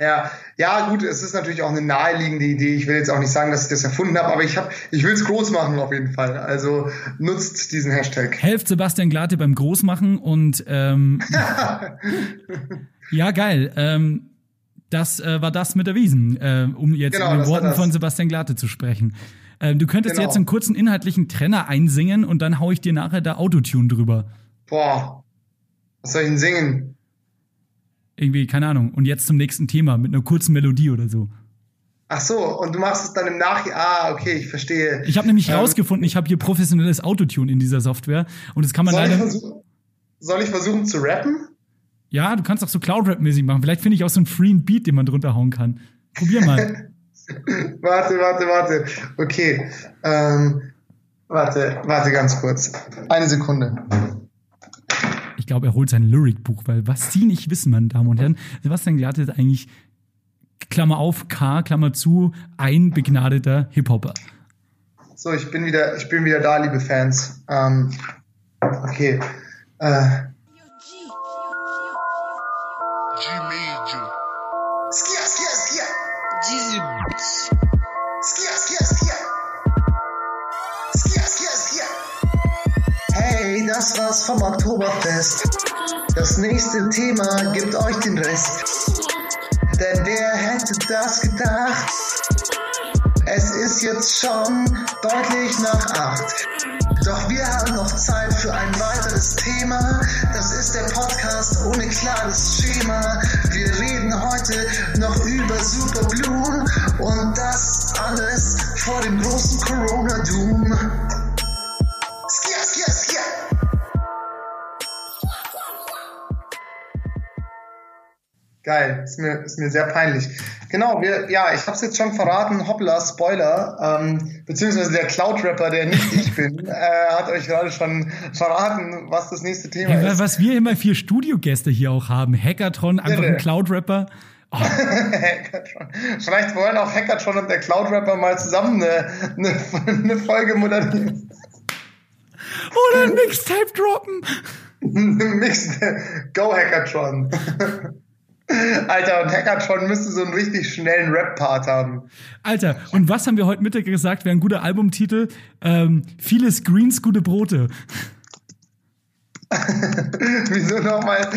Ja, ja, gut, es ist natürlich auch eine naheliegende Idee. Ich will jetzt auch nicht sagen, dass ich das erfunden habe, aber ich habe, ich will es groß machen auf jeden Fall. Also nutzt diesen Hashtag. Helft Sebastian Glate beim Großmachen und ähm, ja, geil. Ähm, das äh, war das mit der Wiesen, äh, um jetzt genau, in den Worten von Sebastian Glate zu sprechen. Äh, du könntest genau. jetzt einen kurzen inhaltlichen Trenner einsingen und dann hau ich dir nachher da Autotune drüber. Boah, was soll ich denn singen? Irgendwie, keine Ahnung. Und jetzt zum nächsten Thema mit einer kurzen Melodie oder so. Ach so, und du machst es dann im Nachhinein. Ah, okay, ich verstehe. Ich habe nämlich ähm, rausgefunden, ich habe hier professionelles Autotune in dieser Software und das kann man soll leider. Ich versuchen, soll ich versuchen zu rappen? Ja, du kannst auch so Cloud-Rap-mäßig machen. Vielleicht finde ich auch so einen freeen Beat, den man drunter hauen kann. Probier mal. warte, warte, warte. Okay. Ähm, warte, warte ganz kurz. Eine Sekunde. Ich glaube, er holt sein Lyric-Buch, weil was Sie nicht wissen, meine Damen und Herren, Sebastian Glatt ist eigentlich, Klammer auf, K, Klammer zu, ein begnadeter Hip-Hopper. So, ich bin wieder, ich bin wieder da, liebe Fans. Ähm, okay. Äh, vom Oktoberfest. Das nächste Thema gibt euch den Rest. Denn wer hätte das gedacht? Es ist jetzt schon deutlich nach acht. Doch wir haben noch Zeit für ein weiteres Thema. Das ist der Podcast ohne klares Schema. Wir reden heute noch über Super Blue und das alles vor dem großen Corona-Doom. Geil, ist mir, ist mir sehr peinlich. Genau, wir, ja, ich habe es jetzt schon verraten, hoppla, Spoiler, ähm, beziehungsweise der Cloud-Rapper, der nicht ich bin, äh, hat euch gerade schon verraten, was das nächste Thema ja, ist. Was wir immer vier Studiogäste hier auch haben, Hackathon, einfach ja, ein Cloud-Rapper. Oh. Hackathon. Vielleicht wollen auch Hackathon und der Cloud-Rapper mal zusammen eine, eine, eine Folge moderieren. Oder ein Mixtape droppen. Mixtape. Go Hackathon. Alter, und Hackathon müsste so einen richtig schnellen Rap-Part haben. Alter, und was haben wir heute Mittag gesagt, wäre ein guter Albumtitel? Ähm, viele Screens, gute Brote. Wieso nochmal?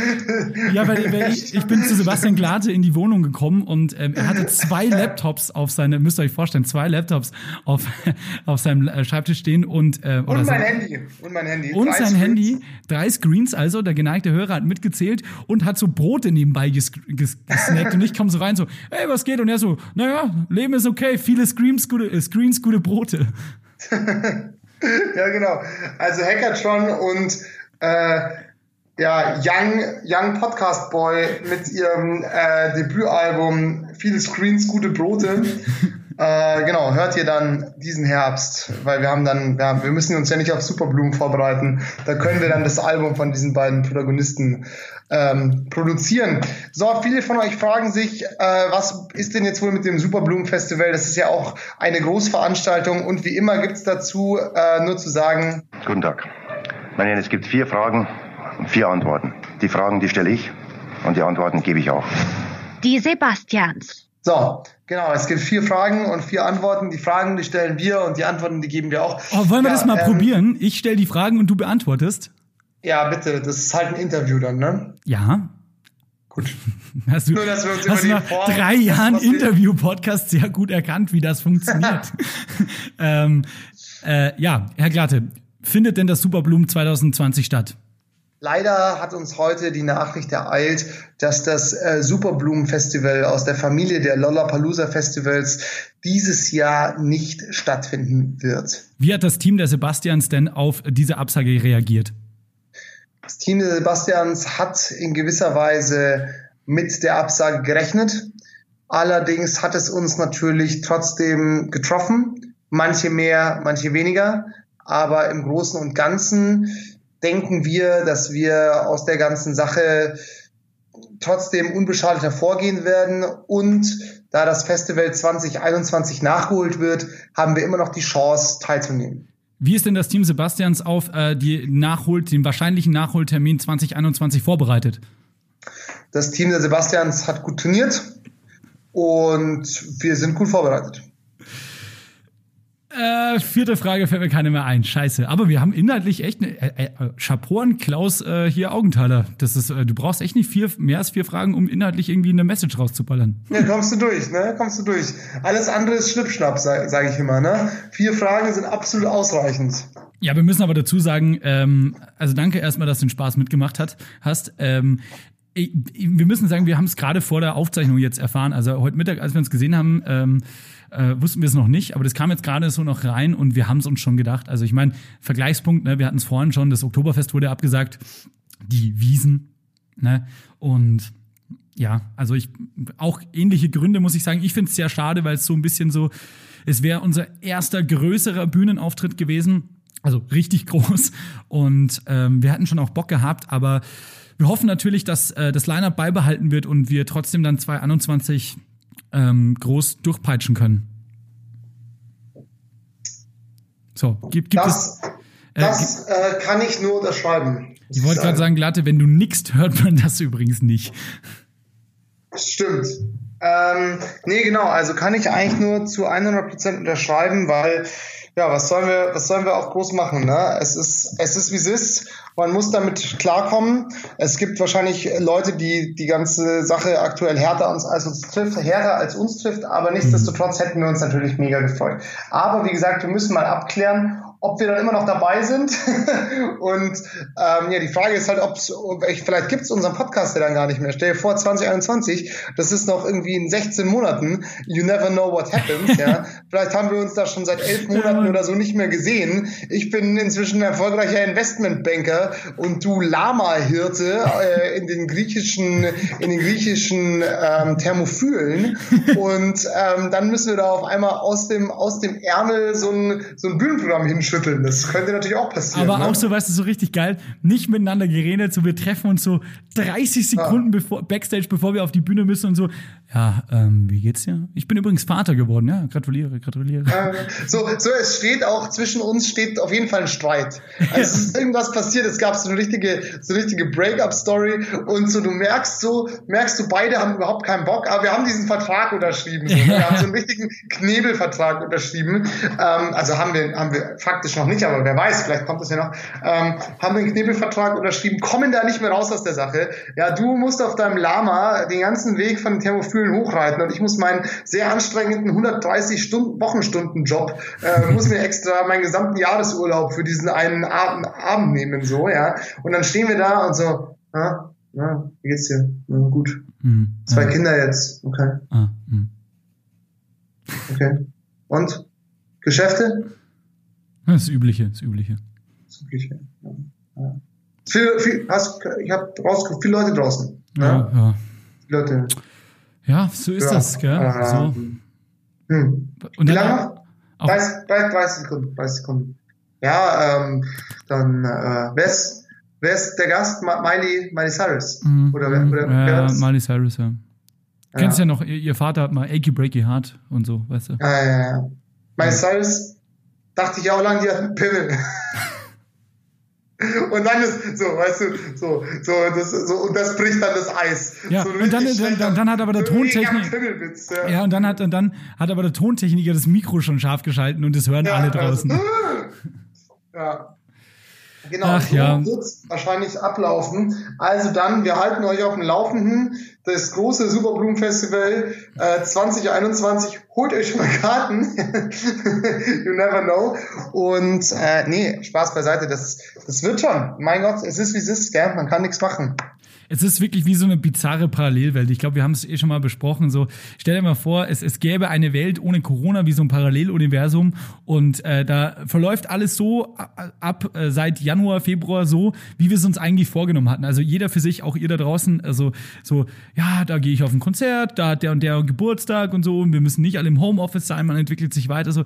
ja, weil, weil ich, ich, bin zu Sebastian Glate in die Wohnung gekommen und ähm, er hatte zwei Laptops auf seine, müsst ihr euch vorstellen, zwei Laptops auf, auf seinem Schreibtisch stehen und äh, und mein so, Handy und mein Handy und drei sein Screens. Handy, drei Screens, also der geneigte Hörer hat mitgezählt und hat so Brote nebenbei ges ges gesnackt und ich komme so rein so, hey, was geht? Und er so, naja, Leben ist okay, viele Screens, gute, äh, Screens, gute Brote. ja, genau. Also Hackathon und äh, ja, Young, Young Podcast Boy mit ihrem äh, Debütalbum Viele Screens, gute Brote. äh, genau, hört ihr dann diesen Herbst, weil wir haben dann, ja, wir müssen uns ja nicht auf Superblumen vorbereiten. Da können wir dann das Album von diesen beiden Protagonisten ähm, produzieren. So, viele von euch fragen sich, äh, was ist denn jetzt wohl mit dem Superblumen-Festival? Das ist ja auch eine Großveranstaltung und wie immer gibt's dazu äh, nur zu sagen. Guten Tag. Meine Herren, es gibt vier Fragen und vier Antworten. Die Fragen, die stelle ich Und die Antworten gebe ich auch. Die Sebastians. So, genau. Es gibt vier Fragen und vier Antworten. Die Fragen, die stellen wir und die Antworten, die geben wir auch. Oh, wollen wir Ja, das mal ähm, probieren? Ich stelle die Fragen und du beantwortest. Ja, bitte. Das ist halt ein Interview dann, ne? Ja. Gut. Hast du, Nur, dass wir uns hast nach die Form- drei Jahren Interview-Podcast sehr gut erkannt, wie das funktioniert. ähm, äh, ja, Herr Glatte, findet denn das Superblumen 2020 statt? Leider hat uns heute die Nachricht ereilt, dass das äh, Superblumen-Festival aus der Familie der Lollapalooza-Festivals dieses Jahr nicht stattfinden wird. Wie hat das Team der Sebastians denn auf diese Absage reagiert? Das Team der Sebastians hat in gewisser Weise mit der Absage gerechnet. Allerdings hat es uns natürlich trotzdem getroffen. Manche mehr, manche weniger. Aber im Großen und Ganzen denken wir, dass wir aus der ganzen Sache trotzdem unbeschadet hervorgehen werden. Und da das Festival 2021 nachgeholt wird, haben wir immer noch die Chance teilzunehmen. Wie ist denn das Team Sebastians auf äh, die Nachhol den wahrscheinlichen Nachholtermin 2021 vorbereitet? Das Team der Sebastians hat gut trainiert und wir sind gut vorbereitet. Äh, vierte Frage fällt mir keine mehr ein. Scheiße. Aber wir haben inhaltlich echt eine äh, äh, Chapeau an Klaus äh, hier Augenthaler. Das ist, äh, du brauchst echt nicht vier, mehr als vier Fragen, um inhaltlich irgendwie eine Message rauszuballern. Ja, kommst du durch, ne? Kommst du durch. Alles andere ist Schnippschnapp, sage sag ich immer, ne? Vier Fragen sind absolut ausreichend. Ja, wir müssen aber dazu sagen, ähm, also danke erstmal, dass du den Spaß mitgemacht hat, hast. Ähm, ich, ich- wir müssen sagen, wir haben es gerade vor der Aufzeichnung jetzt erfahren. Also heute Mittag, als wir uns gesehen haben, ähm, äh, wussten wir es noch nicht, aber das kam jetzt gerade so noch rein und wir haben es uns schon gedacht. Also ich meine, Vergleichspunkt, ne, wir hatten es vorhin schon, das Oktoberfest wurde abgesagt, die Wiesen, ne? Und ja, also ich auch ähnliche Gründe muss ich sagen. Ich finde es sehr schade, weil es so ein bisschen so, es wäre unser erster größerer Bühnenauftritt gewesen. Also richtig groß. Und ähm, wir hatten schon auch Bock gehabt, aber wir hoffen natürlich, dass äh, das Line-Up beibehalten wird und wir trotzdem dann 2021 ähm, groß durchpeitschen können. So, gibt, gibt es. Das, das äh, kann ich nur unterschreiben. Ich wollte gerade sagen, Glatte, wenn du nickst, hört man das übrigens nicht. Stimmt. Ähm, nee, genau. Also kann ich eigentlich nur zu 100% unterschreiben, weil ja, was sollen wir, was sollen wir auch groß machen? Ne? Es ist, es ist wie es ist. Man muss damit klarkommen. Es gibt wahrscheinlich Leute, die die ganze Sache aktuell härter uns als uns trifft, härter als uns trifft, aber nichtsdestotrotz hätten wir uns natürlich mega gefreut. Aber wie gesagt, wir müssen mal abklären, ob wir dann immer noch dabei sind. und ähm, ja, die Frage ist halt, ob vielleicht gibt es unseren Podcast ja dann gar nicht mehr. Stell dir vor, 2021, das ist noch irgendwie in 16 Monaten. You never know what happens. ja. Vielleicht haben wir uns da schon seit elf Monaten oder so nicht mehr gesehen. Ich bin inzwischen ein erfolgreicher Investmentbanker und du Lama-Hirte äh, in den griechischen, in den griechischen ähm, Thermophylen. Und ähm, dann müssen wir da auf einmal aus dem, aus dem Ärmel so ein, so ein Bühnenprogramm hinschütteln. Das könnte natürlich auch passieren. Aber ne? auch so, weißt du, so richtig geil, nicht miteinander geredet, so wir treffen uns so 30 Sekunden bevor, Backstage, bevor wir auf die Bühne müssen und so, ja, ähm, wie geht's dir? Ich bin übrigens Vater geworden, ja, gratuliere, gratuliere. Ähm, so, so, es steht auch zwischen uns steht auf jeden Fall ein Streit. Also es ist irgendwas passiert, es gab so eine richtige, so eine richtige Break-up-Story und so, du merkst so, merkst du, beide haben überhaupt keinen Bock, aber wir haben diesen Vertrag unterschrieben. So? Wir haben so einen richtigen Knebelvertrag unterschrieben. Ähm, also haben wir, haben wir faktisch noch nicht, aber wer weiß, vielleicht kommt das ja noch. Ähm, haben wir einen Knebelvertrag unterschrieben, kommen da nicht mehr raus aus der Sache. Ja, du musst auf deinem Lama den ganzen Weg von den Thermophilen hochreiten und ich muss meinen sehr anstrengenden 130 Stunden, Wochenstunden-Job, äh, muss mir extra meinen gesamten Jahresurlaub für diesen einen Abend, Abend nehmen, so, ja. Und dann stehen wir da und so, ja, ja, wie geht's dir? Ja, gut. Hm, Zwei ja. Kinder jetzt, okay, Ah, hm. okay. Und? Geschäfte? Das Übliche, das Übliche. Das Übliche, ja. ja. Viel, viel, hast, ich habe viele Leute draußen. Ja, Ja, Leute. Ja so ist Ja. das, gell? Äh, So. Hm. Und Wie lange noch? auch, 30, 30, 30 Sekunden, 30 Sekunden. Ja, ähm, dann, äh, wer ist, wer ist der Gast? Ma- Miley, Miley Cyrus? Mhm, Oder wer, oder wer ja, war das? Miley Cyrus, ja. Kennst ja noch, ihr, ihr Vater hat mal Achy Breaky Heart und so, weißt du? Ja, ja, ja. Miley Cyrus, dachte ich auch lange, die hat einen Pimmel. Und dann ist so, weißt du, so, so, das, so, und das bricht dann das Eis. Ja, so und dann, dann, dann, dann hat aber der so ein mega Tontechnik. Pimmelwitz, ja. Ja, und dann hat, und dann hat aber der Tontechniker das Mikro schon scharf geschalten und das hören Ja, alle draußen. Also, ja. Genau, Ach, so ja. wird's wahrscheinlich ablaufen. Also dann, wir halten euch auf dem Laufenden. Das große Superblumenfestival äh, 2021. Holt euch schon mal Karten. you never know. Und äh, nee, Spaß beiseite. Das, das wird schon. Mein Gott, es ist wie es ist, gell? Man kann nichts machen. Es ist wirklich wie so eine bizarre Parallelwelt. Ich glaube, wir haben es eh schon mal besprochen. So, stell dir mal vor, es, es gäbe eine Welt ohne Corona, wie so ein Paralleluniversum. Und äh, da verläuft alles so ab, äh, seit Januar, Februar so, wie wir es uns eigentlich vorgenommen hatten. Also jeder für sich, auch ihr da draußen. Also so, ja, da gehe ich auf ein Konzert, da hat der und der Geburtstag und so. Und wir müssen nicht alle im Homeoffice sein, man entwickelt sich weiter. So,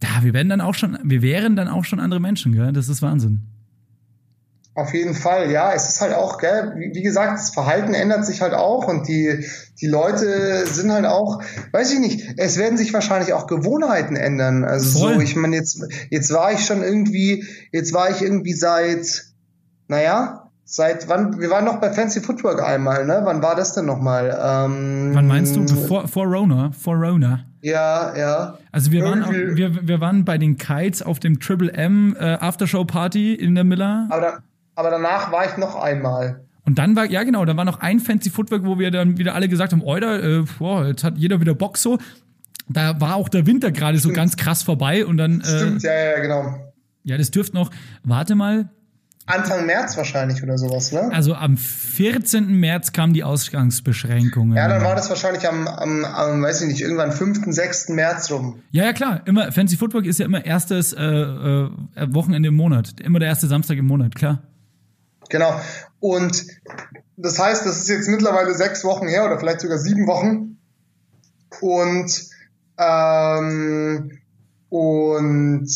da, wir werden dann auch schon, wir wären dann auch schon andere Menschen, gell? Das ist Wahnsinn. Auf jeden Fall, ja. Es ist halt auch, gell, wie, wie gesagt, das Verhalten ändert sich halt auch und die, die Leute sind halt auch, weiß ich nicht, es werden sich wahrscheinlich auch Gewohnheiten ändern. Also Voll. so, ich meine, jetzt, jetzt war ich schon irgendwie, jetzt war ich irgendwie seit, naja, seit wann, wir waren noch bei Fancy Footwork einmal, ne? Wann war das denn nochmal? Ähm, Wann meinst du? Bevor, vor Rona? Vor Rona. Ja, ja. Also wir waren, auch, wir, wir waren bei den Kites auf dem Triple M äh, Aftershow Party in der Miller. Aber, da, aber danach war ich noch einmal. Und dann war, ja genau, da war noch ein Fancy Footwork, wo wir dann wieder alle gesagt haben, Oida, äh, boah, jetzt hat jeder wieder Bock so. Da war auch der Winter gerade so ganz krass vorbei und dann, äh, Stimmt, ja, ja, genau. ja, das dürfte noch, warte mal, Anfang März wahrscheinlich oder sowas, ne? also am 14. März kamen die Ausgangsbeschränkungen. Ja, dann war das wahrscheinlich am, am, am weiß ich nicht, irgendwann 5., 6. März rum. Ja, ja, klar. Immer, Fancy Footwork ist ja immer erstes äh, äh, Wochenende im Monat. Immer der erste Samstag im Monat, klar. Genau. Und das heißt, das ist jetzt mittlerweile sechs Wochen her oder vielleicht sogar sieben Wochen. Und, ähm, und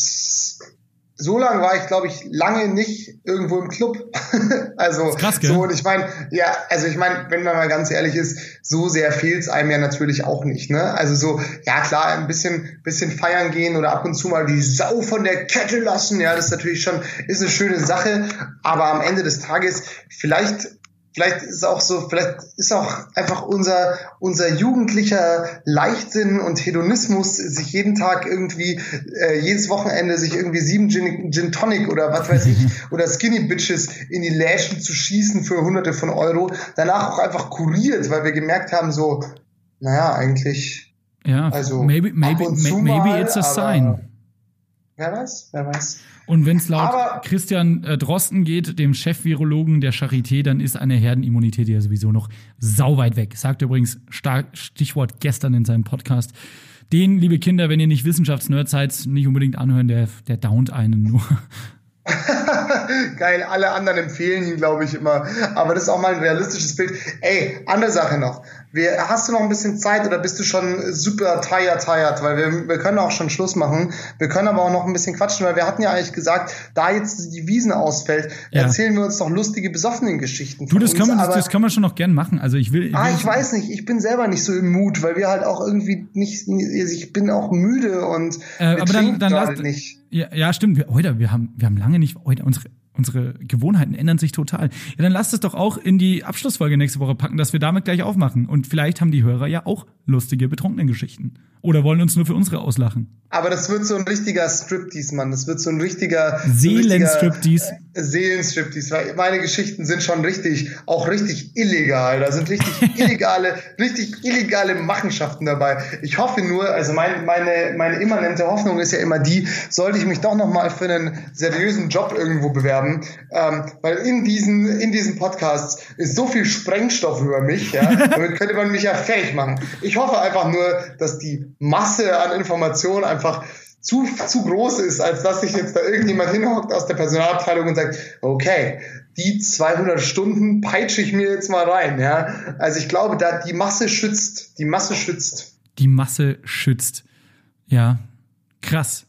so lange war ich, glaube ich, lange nicht irgendwo im Club. also krass, gell? so und ich meine, ja, also ich meine, wenn man mal ganz ehrlich ist, so sehr fehlt's einem ja natürlich auch nicht. Ne? Also so, ja klar, ein bisschen, bisschen feiern gehen oder ab und zu mal die Sau von der Kette lassen, ja, das ist natürlich schon, ist eine schöne Sache. Aber am Ende des Tages vielleicht Vielleicht ist auch so, vielleicht ist auch einfach unser, unser jugendlicher Leichtsinn und Hedonismus, sich jeden Tag irgendwie, äh, jedes Wochenende sich irgendwie sieben Gin, Gin Tonic oder was weiß ich, oder Skinny Bitches in die Läschen zu schießen für hunderte von Euro, danach auch einfach kuriert, weil wir gemerkt haben, so, naja, eigentlich, Ja, also maybe, maybe, ab und zu maybe mal, it's a sign. Wer weiß, wer weiß. Und wenn es laut Aber- Christian äh, Drosten geht, dem Chef-Virologen der Charité, dann ist eine Herdenimmunität ja sowieso noch sauweit weg. Sagt übrigens stark, Stichwort gestern in seinem Podcast. Den, liebe Kinder, wenn ihr nicht Wissenschaftsnerd seid, nicht unbedingt anhören, der, der downt einen nur. Geil, alle anderen empfehlen ihn, glaube ich, immer. Aber das ist auch mal ein realistisches Bild. Ey, andere Sache noch. Wir, hast du noch ein bisschen Zeit oder bist du schon super tired, tired? Weil wir, wir können auch schon Schluss machen. Wir können aber auch noch ein bisschen quatschen, weil wir hatten ja eigentlich gesagt, da jetzt die Wiesen ausfällt, Ja. erzählen wir uns doch lustige, besoffenen Geschichten. Du, das uns. kann, man, das, das kann man schon noch gern machen. Also ich will. Ich Ah, will ich weiß nicht, ich bin selber nicht so im Mut, weil wir halt auch irgendwie nicht, ich bin auch müde und Äh, wir aber dann, dann lasst, nicht. Ja, ja, stimmt. Wir, heute, wir haben, wir haben lange nicht, heute unsere, unsere Gewohnheiten ändern sich total. Ja, dann lasst es doch auch in die Abschlussfolge nächste Woche packen, dass wir damit gleich aufmachen. Und vielleicht haben die Hörer ja auch lustige betrunkene Geschichten. Oder wollen uns nur für unsere auslachen. Aber das wird so ein richtiger Striptease, Mann. Das wird so ein richtiger Seelenstriptease. Seelenstriptease. Weil meine Geschichten sind schon richtig, auch richtig illegal. Da sind richtig illegale, richtig illegale Machenschaften dabei. Ich hoffe nur, also mein, meine, meine immanente Hoffnung ist ja immer die, sollte ich mich doch noch mal für einen seriösen Job irgendwo bewerben, ähm, weil in diesen, in diesen Podcasts ist so viel Sprengstoff über mich, ja. Damit könnte man mich ja fähig machen. Ich hoffe einfach nur, dass die Masse an Informationen einfach zu, zu groß ist, als dass sich jetzt da irgendjemand hinhockt aus der Personalabteilung und sagt, okay, die 200 Stunden peitsche ich mir jetzt mal rein, ja. Also ich glaube, da die Masse schützt, die Masse schützt. Die Masse schützt. Ja, krass.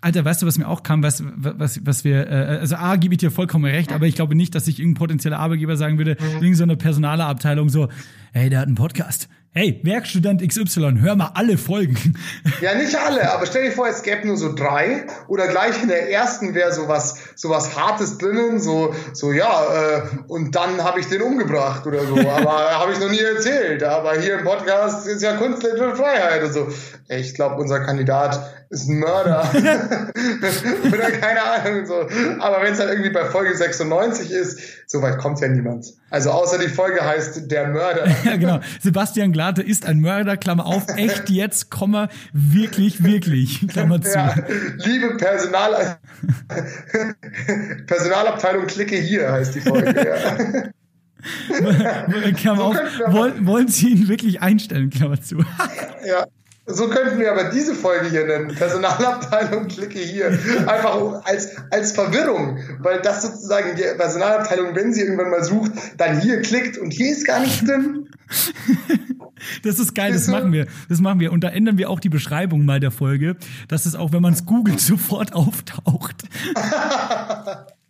Alter, weißt du, was mir auch kam, was, was, was wir, äh, also A, gebe ich dir vollkommen recht, aber ich glaube nicht, dass sich irgendein potenzieller Arbeitgeber sagen würde, Mhm. wegen so einer Personalabteilung so, hey, der hat einen Podcast. Hey, Werkstudent XY, hör mal alle Folgen. Ja, nicht alle, aber stell dir vor, es gäbe nur so drei oder gleich in der ersten wäre sowas sowas Hartes drinnen, so so ja äh, und dann habe ich den umgebracht oder so, aber habe ich noch nie erzählt. Aber hier im Podcast ist ja künstlerische Freiheit und so. Ich glaube, unser Kandidat ist ein Mörder oder keine Ahnung so. Aber wenn es halt irgendwie bei Folge 96 ist, so weit kommt ja niemand. Also außer die Folge heißt der Mörder. ja, genau. Sebastian Glate ist ein Mörder, Klammer auf, echt jetzt, Komma, wirklich, wirklich, Klammer zu. Ja, liebe Personal Personalabteilung, klicke hier, heißt die Folge. Ja. Klammer so auf, wollen, wollen Sie ihn wirklich einstellen, Klammer zu. ja, so könnten wir aber diese Folge hier nennen. Personalabteilung klicke hier. Einfach als, als Verwirrung. Weil das sozusagen die Personalabteilung, wenn sie irgendwann mal sucht, dann hier klickt und hier ist gar nichts drin. Das ist geil, das machen wir. Das machen wir. Und da ändern wir auch die Beschreibung mal der Folge, dass es auch, wenn man es googelt, sofort auftaucht.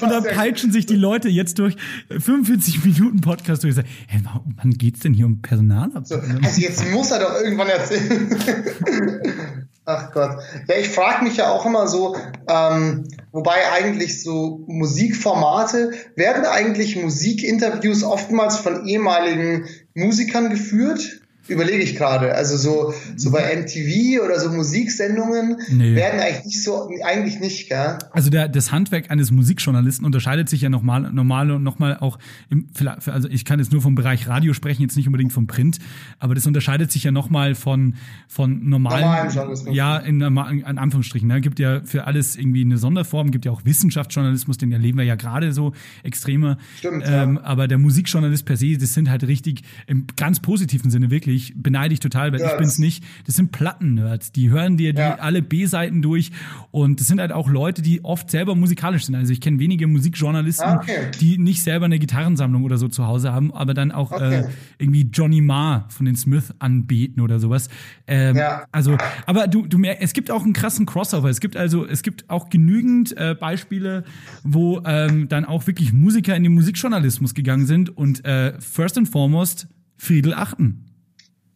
Und dann peitschen sich die Leute jetzt durch 45 Minuten Podcast durch. Hey, wann geht's denn hier um Personalabteilung? So, also jetzt muss er doch irgendwann erzählen. Ach Gott. Ja, ich frage mich ja auch immer so, ähm, wobei eigentlich so Musikformate, werden eigentlich Musikinterviews oftmals von ehemaligen Musikern geführt? Überlege ich gerade. Also so, so bei MTV oder so Musiksendungen nee. werden eigentlich nicht so, eigentlich nicht, gell? Also der, das Handwerk eines Musikjournalisten unterscheidet sich ja nochmal, normal und nochmal auch im, also ich kann jetzt nur vom Bereich Radio sprechen, jetzt nicht unbedingt vom Print, aber das unterscheidet sich ja nochmal von, von normalen, ja, in, in Anführungsstrichen, ne? Gibt ja für alles irgendwie eine Sonderform, gibt ja auch Wissenschaftsjournalismus, den erleben wir ja gerade so extremer. Stimmt, ähm, ja. Aber der Musikjournalist per se, das sind halt richtig, im ganz positiven Sinne wirklich, wirklich, beneide ich total, weil ja, ich bin's nicht. Das sind Platten-Nerds, die hören dir die ja. alle B-Seiten durch und das sind halt auch Leute, die oft selber musikalisch sind. Also ich kenne wenige Musikjournalisten, ah, okay. die nicht selber eine Gitarrensammlung oder so zu Hause haben, aber dann auch okay. äh, irgendwie Johnny Marr von den Smith anbeten oder sowas. Ähm, ja. Also, aber du, du merkst, es gibt auch einen krassen Crossover. Es gibt also, es gibt auch genügend äh, Beispiele, wo ähm, dann auch wirklich Musiker in den Musikjournalismus gegangen sind und äh, first and foremost Friedel achten.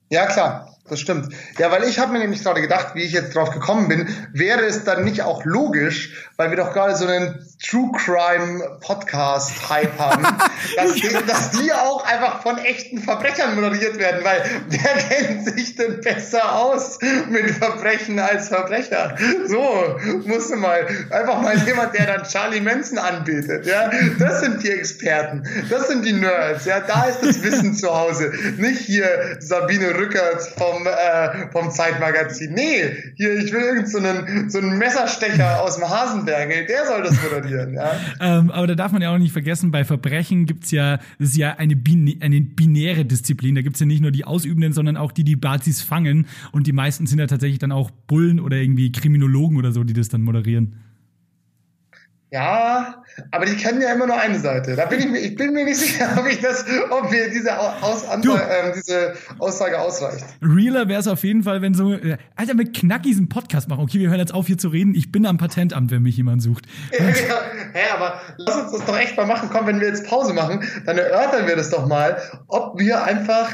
Ja, klar. Das stimmt. Ja, weil ich habe mir nämlich gerade gedacht, wie ich jetzt drauf gekommen bin, wäre es dann nicht auch logisch, weil wir doch gerade so einen True Crime Podcast Hype haben, dass, die, dass die auch einfach von echten Verbrechern moderiert werden, weil wer kennt sich denn besser aus mit Verbrechen als Verbrecher? So, musste mal, einfach mal jemand, der dann Charlie Manson anbietet, ja? Das sind die Experten, das sind die Nerds, ja? Da ist das Wissen zu Hause. Nicht hier Sabine Rückert vom äh, vom Zeitmagazin. Nee, hier, ich will irgend so einen, so einen Messerstecher aus dem Hasenbergel, der soll das moderieren, ja. ähm, aber da darf man ja auch nicht vergessen, bei Verbrechen gibt's ja, das ist ja eine, Bin eine binäre Disziplin. Da gibt's ja nicht nur die Ausübenden, sondern auch die, die Bazis fangen. Und die meisten sind ja tatsächlich dann auch Bullen oder irgendwie Kriminologen oder so, die das dann moderieren. Ja, aber die kennen ja immer nur eine Seite. Da bin ich mir, ich bin mir nicht sicher, ob ich das, ob mir diese, Aus, äh, diese Aussage ausreicht. Realer wäre es auf jeden Fall, wenn so, äh, Alter, mit Knackis einen Podcast machen. Okay, wir hören jetzt auf hier zu reden. Ich bin am Patentamt, wenn mich jemand sucht. ja, hä, aber lass uns das doch echt mal machen. Komm, wenn wir jetzt Pause machen, dann erörtern wir das doch mal, ob wir einfach,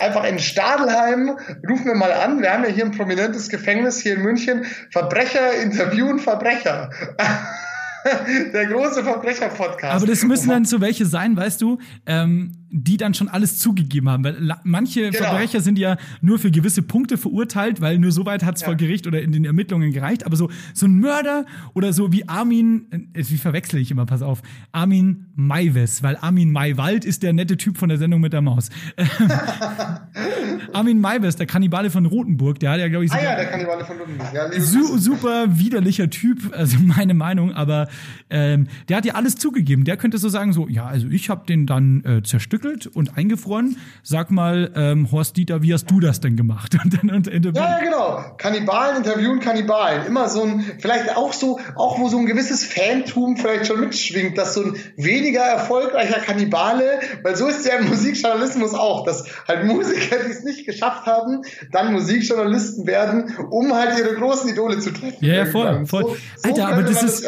einfach in Stadelheim, rufen wir mal an, wir haben ja hier ein prominentes Gefängnis hier in München, Verbrecher interviewen Verbrecher. Der große Verbrecher-Podcast. Aber das müssen dann so welche sein, weißt du, ähm, die dann schon alles zugegeben haben. Weil manche genau. Verbrecher sind ja nur für gewisse Punkte verurteilt, weil nur so weit hat es ja. vor Gericht oder in den Ermittlungen gereicht. Aber so, so ein Mörder oder so wie Armin, äh, wie verwechsel ich immer, pass auf, Armin Maives, weil Armin Maiwald ist der nette Typ von der Sendung mit der Maus. Armin Maives, der Kannibale von Rotenburg, der hat ja, glaube ich, ah, ja, der Kannibale von Rotenburg. Ja, su super widerlicher Typ, also meine Meinung, aber ähm, der hat ja alles zugegeben. Der könnte so sagen, so, ja, also ich habe den dann äh, zerstückelt und eingefroren. Sag mal, ähm, Horst Dieter, wie hast du das denn gemacht? Und dann und, und, ja, ja, genau. Kannibalen interviewen Kannibalen. Immer so ein, vielleicht auch so, auch wo so ein gewisses Fantum vielleicht schon mitschwingt, dass so ein weniger erfolgreicher Kannibale, weil so ist ja im Musikjournalismus auch, dass halt Musiker, die es nicht geschafft haben, dann Musikjournalisten werden, um halt ihre großen Idole zu treffen. Ja, ja voll, voll. So, so Alter, aber das ist,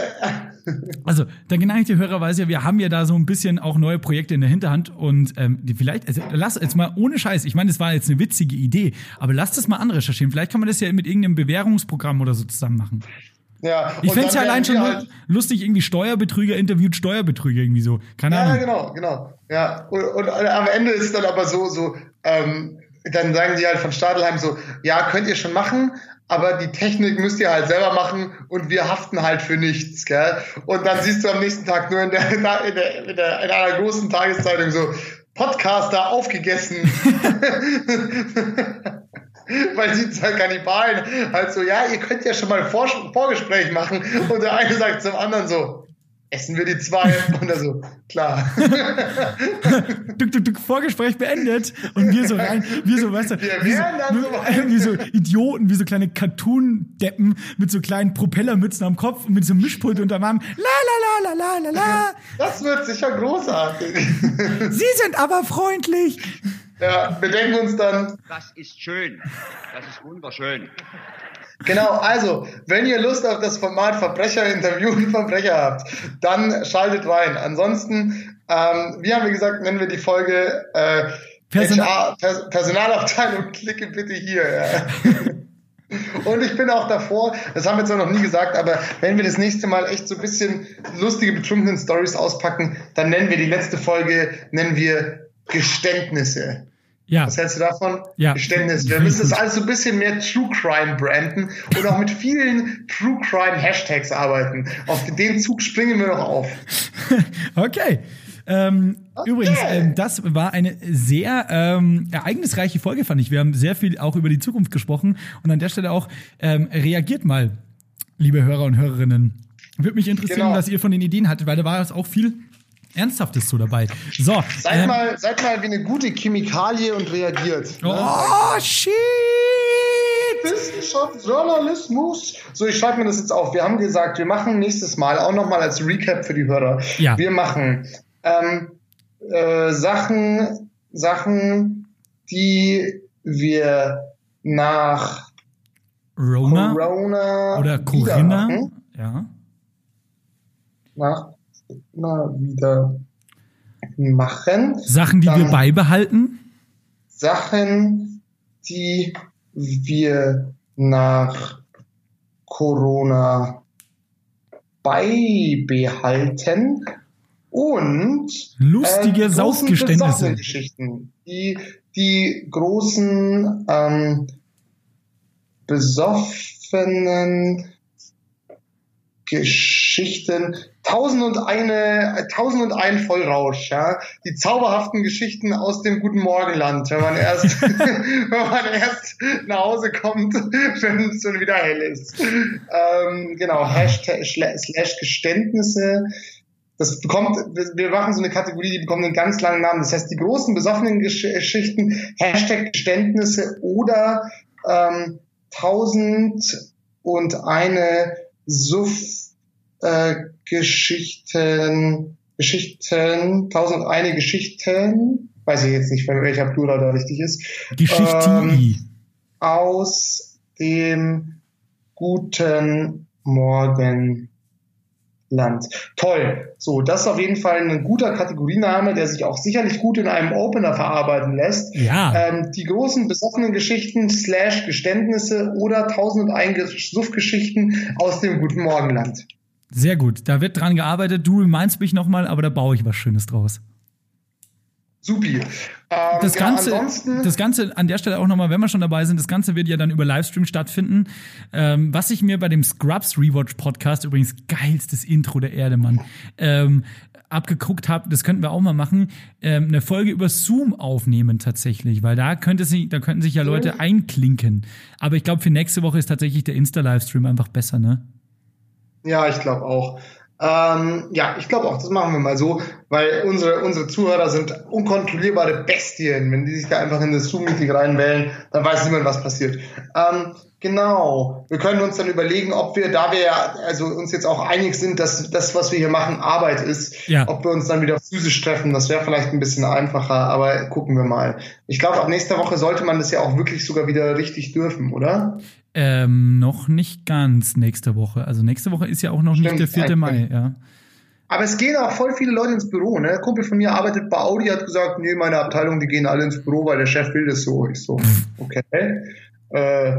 Also, der geneigte Hörer weiß ja, wir haben ja da so ein bisschen auch neue Projekte in der Hinterhand und ähm, die vielleicht, also lass jetzt mal ohne Scheiß, ich meine, das war jetzt eine witzige Idee, aber lass das mal anrecherchieren. Vielleicht kann man das ja mit irgendeinem Bewährungsprogramm oder so zusammen machen. Ja, Ich fände es ja allein schon nur lustig, irgendwie Steuerbetrüger interviewt Steuerbetrüger irgendwie so. Keine Ja, Ahnung. genau, genau. Ja, und, und am Ende ist dann aber so, so, ähm, dann sagen die halt von Stadelheim so, ja, könnt ihr schon machen, aber die Technik müsst ihr halt selber machen und wir haften halt für nichts, gell? Und dann siehst du am nächsten Tag nur in der, in der, in der, in einer großen Tageszeitung so, Podcaster aufgegessen. Weil die zwei Kannibalen halt so, ja, ihr könnt ja schon mal Vor Vorgespräch machen. Und der eine sagt zum anderen so, essen wir die zwei? Und er so, klar. Duck, duck, duck, Vorgespräch beendet und wir so rein, wir so, weißt du, Wir wie so, wären dann so wie so Idioten, wie so kleine Cartoon-Deppen mit so kleinen Propellermützen am Kopf und mit so einem Mischpult unterm Arm. La la la la la la la. Das wird sicher großartig. Sie sind aber freundlich. Ja, wir denken uns dann, Das ist schön. Das ist wunderschön. Genau, also, wenn ihr Lust auf das Format Verbrecher interviewen Verbrecher habt, dann schaltet rein. Ansonsten, ähm, wie haben wir gesagt, nennen wir die Folge äh, Personal- HR, Pers Personalabteilung, klicke bitte hier. Ja. Und ich bin auch davor, das haben wir zwar noch nie gesagt, aber wenn wir das nächste Mal echt so ein bisschen lustige, betrunkenen Stories auspacken, dann nennen wir die letzte Folge, nennen wir Geständnisse. Ja, Was hältst du davon? Ja. Geständnis. Wir müssen das alles so ein bisschen mehr True Crime branden und auch mit vielen True Crime Hashtags arbeiten. Auf den Zug springen wir noch auf. okay. Ähm, Okay. Übrigens, ähm, das war eine sehr ähm, ereignisreiche Folge, fand ich. Wir haben sehr viel auch über die Zukunft gesprochen und an der Stelle auch ähm, reagiert mal, liebe Hörer und Hörerinnen. Würde mich interessieren, Genau. was ihr von den Ideen hattet, weil da war jetzt auch viel Ernsthaftes so dabei. So, Seid, ähm, mal, seid mal wie eine gute Chemikalie und reagiert. ne? oh shit! Wissenschaft, Journalismus. So, ich schreibe mir das jetzt auf. Wir haben gesagt, wir machen nächstes Mal auch nochmal als Recap für die Hörer. Ja. Wir machen ähm, äh, Sachen, Sachen, die wir nach Rona Corona oder Corinna. Ja. Nach Corona wieder machen. Sachen, die wir Dann- beibehalten. Sachen, die wir nach Corona beibehalten und Lustige äh, Saufgeständnisse. Die, die großen ähm, besoffenen Geschichten, tausend und eine, tausend und ein Vollrausch, ja, die zauberhaften Geschichten aus dem guten Morgenland, wenn man erst, wenn man erst nach Hause kommt, wenn es schon wieder hell ist. Ähm, genau, Hashtag slash Geständnisse. Das bekommt, wir machen so eine Kategorie, die bekommt einen ganz langen Namen. Das heißt, die großen besoffenen Gesch Geschichten, Hashtag Geständnisse oder ähm, tausend und eine Suff äh, Geschichten, Geschichten, tausend eine Geschichten, weiß ich jetzt nicht, welcher Plural da richtig ist, Geschichte. Ähm, aus dem guten Morgenland. Toll. So, das ist auf jeden Fall ein guter Kategoriename, der sich auch sicherlich gut in einem Opener verarbeiten lässt. Ja. Ähm, die großen besoffenen Geschichten slash Geständnisse oder tausend und ein Suffgeschichten aus dem guten Morgenland. Sehr gut. Da wird dran gearbeitet. Du remindest mich nochmal, aber da baue ich was Schönes draus. Supi. Ähm, Das genau, Ganze, das Ganze an der Stelle auch nochmal, wenn wir schon dabei sind, das Ganze wird ja dann über Livestream stattfinden. Ähm, was ich mir bei dem Scrubs Rewatch Podcast, übrigens geilstes Intro der Erde, Mann, ähm, abgeguckt habe, das könnten wir auch mal machen, ähm, eine Folge über Zoom aufnehmen tatsächlich, weil da könnte sich, da könnten sich ja Leute einklinken. Aber ich glaube, für nächste Woche ist tatsächlich der Insta-Livestream einfach besser, ne? Ja, ich glaube auch. Ähm, ja, ich glaube auch, das machen wir mal so, weil unsere, unsere Zuhörer sind unkontrollierbare Bestien. Wenn die sich da einfach in das Zoom-Meeting reinwählen, dann weiß niemand, was passiert. Ähm, genau. Wir können uns dann überlegen, ob wir, da wir ja also uns jetzt auch einig sind, dass das, was wir hier machen, Arbeit ist, Ja. ob wir uns dann wieder physisch treffen. Das wäre vielleicht ein bisschen einfacher, aber gucken wir mal. Ich glaube, ab nächster Woche sollte man das ja auch wirklich sogar wieder richtig dürfen, oder? Ähm, noch nicht ganz nächste Woche. Also nächste Woche ist ja auch noch Stimmt, nicht der 4. Mai, ja. Aber es gehen auch voll viele Leute ins Büro. Ne? Ein Kumpel von mir arbeitet bei Audi, hat gesagt, nee, meine Abteilung, die gehen alle ins Büro, weil der Chef will das so. Ich so, okay. Äh,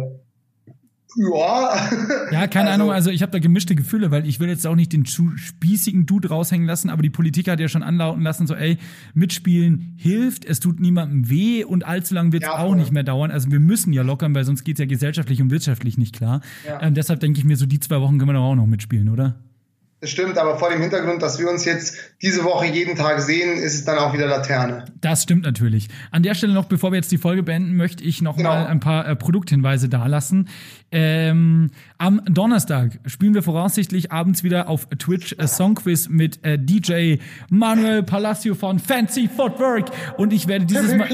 ja. Ja, keine Also- Ahnung, also ich habe da gemischte Gefühle, weil ich will jetzt auch nicht den zu spießigen Dude raushängen lassen, aber die Politik hat ja schon anlauten lassen, so ey, mitspielen hilft, es tut niemandem weh und allzu lang wird es Ja, auch nicht mehr dauern. Also wir müssen ja lockern, weil sonst geht's ja gesellschaftlich und wirtschaftlich nicht klar. Ja. Ähm, deshalb denke ich mir, so die zwei Wochen können wir doch auch noch mitspielen, oder? Das stimmt, aber vor dem Hintergrund, dass wir uns jetzt diese Woche jeden Tag sehen, ist es dann auch wieder Laterne. Das stimmt natürlich. An der Stelle noch, bevor wir jetzt die Folge beenden, möchte ich noch Genau. mal ein paar äh, Produkthinweise dalassen. Ähm, am Donnerstag spielen wir voraussichtlich abends wieder auf Twitch äh, Songquiz mit äh, DJ Manuel Palacio von Fancy Footwork und ich werde dieses Mal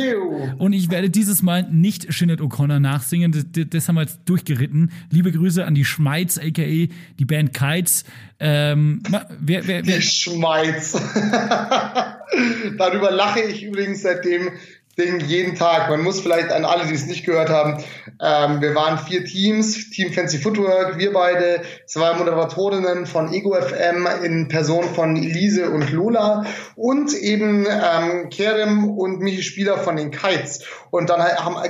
und ich werde dieses Mal nicht Sinead O'Connor nachsingen. Das, das, das haben wir jetzt durchgeritten. Liebe Grüße an die Schmeiz, aka die Band Kites. Ähm, wer, wer, wer, Die Schmeiz. Darüber lache ich übrigens seitdem Ding jeden Tag. Man muss vielleicht an alle, die es nicht gehört haben, ähm, wir waren vier Teams, Team Fancy Footwork, wir beide, zwei Moderatorinnen von Ego FM in Person von Elise und Lola und eben ähm, Kerem und Michi Spieler von den Kites. Und dann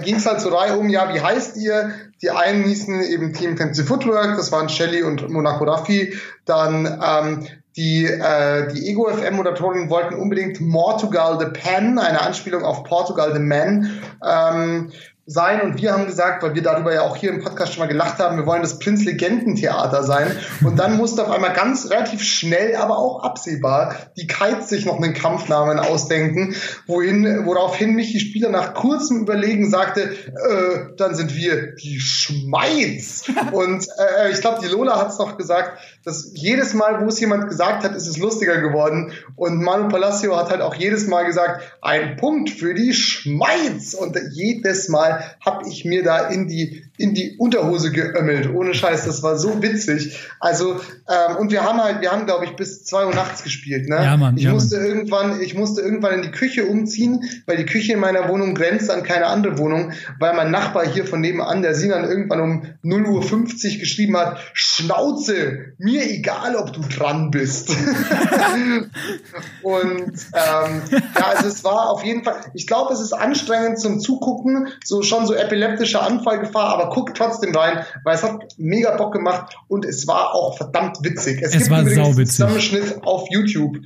ging es halt so Reihe um, ja, wie heißt ihr? Die einen hießen eben Team Fancy Footwork, das waren Shelly und Monaco Raffi. Dann ähm, die, äh, die Ego FM Moderatoren wollten unbedingt Portugal the Pen, eine Anspielung auf Portugal the Man, ähm, sein. Und wir haben gesagt, weil wir darüber ja auch hier im Podcast schon mal gelacht haben, wir wollen das Prinz Legenden Theater sein. Und dann musste auf einmal ganz relativ schnell, aber auch absehbar, die Kites sich noch einen Kampfnamen ausdenken, wohin, woraufhin mich die Spieler nach kurzem Überlegen sagte, äh, dann sind wir die Schmeiz. Und äh, ich glaube, die Lola hat es noch gesagt, dass jedes Mal, wo es jemand gesagt hat, ist es lustiger geworden. Und Manu Palacio hat halt auch jedes Mal gesagt, ein Punkt für die Schmeiz. Und jedes Mal habe ich mir da in die, in die Unterhose geömmelt. Ohne Scheiß, das war so witzig. Also, ähm, und wir haben halt, wir haben, glaube ich, bis zwei Uhr nachts gespielt. Ne? Ja, Mann, ich ja, musste irgendwann, ich musste irgendwann in die Küche umziehen, weil die Küche in meiner Wohnung grenzt an keine andere Wohnung, weil mein Nachbar hier von nebenan, der Sinan irgendwann um 0 Uhr 50 geschrieben hat, Schnauze, mir egal, ob du dran bist. Und ähm, ja, also es war auf jeden Fall, ich glaube, es ist anstrengend zum Zugucken, so schon so epileptische Anfallgefahr, aber guckt trotzdem rein, weil es hat mega Bock gemacht und es war auch verdammt witzig. Es war übrigens einen. Zusammenschnitt auf YouTube.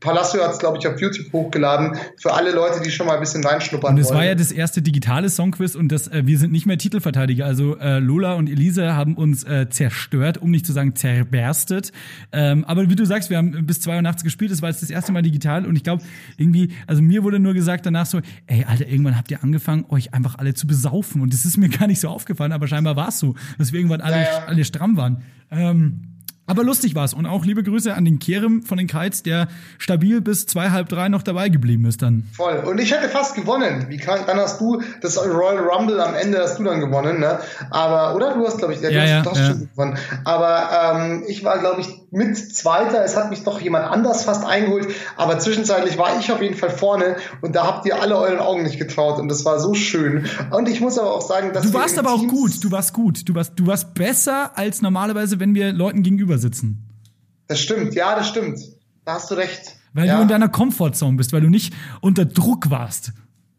Palacio hat es, glaube ich, auf YouTube hochgeladen, für alle Leute, die schon mal ein bisschen reinschnuppern Und es war ja das erste digitale Songquiz und das, äh, wir sind nicht mehr Titelverteidiger. Also äh, Lola und Elise haben uns äh, zerstört, um nicht zu sagen zerberstet. Ähm, aber wie du sagst, wir haben bis zwei Uhr nachts gespielt. Das war jetzt das erste Mal digital und ich glaube irgendwie, also mir wurde nur gesagt danach so, ey Alter, irgendwann habt ihr angefangen, euch einfach alle zu besaufen und das ist mir gar nicht so aufgefallen, aber scheinbar war es so, dass wir irgendwann alle, Ja, ja. alle stramm waren. Ähm, aber lustig war's und auch liebe Grüße an den Kerem von den Kites, der stabil bis zwei halb drei noch dabei geblieben ist dann. Voll. Und ich hätte fast gewonnen. Wie kann, dann hast du das Royal Rumble am Ende hast du dann gewonnen, ne? Aber, oder? Du hast, glaube ich, ja, du Ja, hast, ja, hast ja. schon gewonnen. Aber ähm, ich war, glaube ich, mit Zweiter. Es hat mich doch jemand anders fast eingeholt. Aber zwischenzeitlich war ich auf jeden Fall vorne und da habt ihr alle euren Augen nicht getraut. Und das war so schön. Und ich muss aber auch sagen, dass Du warst aber auch Teams- gut, du warst gut. Du warst, du warst besser als normalerweise, wenn wir Leuten gegenüber sitzen. Das stimmt, ja, das stimmt. Da hast du recht. Weil ja. du in deiner Comfortzone bist, weil du nicht unter Druck warst.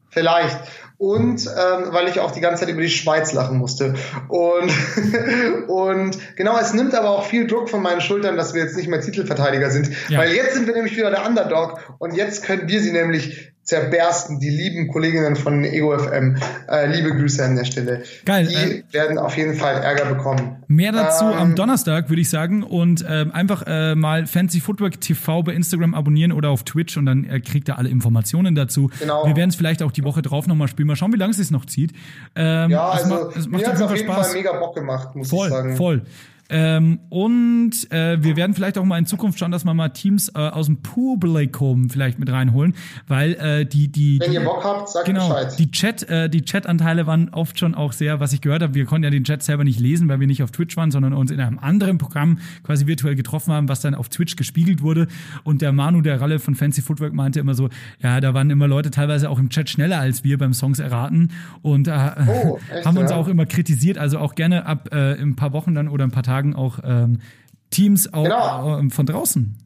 Vielleicht. Und ähm, weil ich auch die ganze Zeit über die Schweiz lachen musste. Und, und genau, es nimmt aber auch viel Druck von meinen Schultern, dass wir jetzt nicht mehr Titelverteidiger sind. Ja. Weil jetzt sind wir nämlich wieder der Underdog und jetzt können wir sie nämlich zerbersten, die lieben Kolleginnen von Ego FM. Äh, liebe Grüße an der Stelle. Geil, Die äh, werden auf jeden Fall Ärger bekommen. Mehr dazu Ähm, am Donnerstag, würde ich sagen. Und ähm, einfach äh, mal Fancy Footwork TV bei Instagram abonnieren oder auf Twitch und dann äh, kriegt ihr alle Informationen dazu. Genau. Wir werden es vielleicht auch die Woche drauf nochmal spielen. Mal schauen, wie lange es sich noch zieht. Ähm, Ja, also ma- es mir hat es auf jeden Fall mega Bock gemacht, muss ich Voll, sagen. voll. Ähm, und äh, wir werden vielleicht auch mal in Zukunft schauen, dass wir mal Teams äh, aus dem Publikum vielleicht mit reinholen, weil äh, die die Wenn die, ihr Bock habt, sagt genau Bescheid. die Chat äh, die Chatanteile waren oft schon auch sehr, was ich gehört habe. Wir konnten ja den Chat selber nicht lesen, weil wir nicht auf Twitch waren, sondern uns in einem anderen Programm quasi virtuell getroffen haben, was dann auf Twitch gespiegelt wurde. Und der Manu, der Ralle von Fancy Footwork, meinte immer so, ja, da waren immer Leute teilweise auch im Chat schneller als wir beim Songs erraten und äh, Oh, echt, haben uns ja? auch immer kritisiert. Also auch gerne ab äh, in ein paar Wochen dann oder ein paar Tagen auch ähm, Teams auch Genau. äh, von draußen.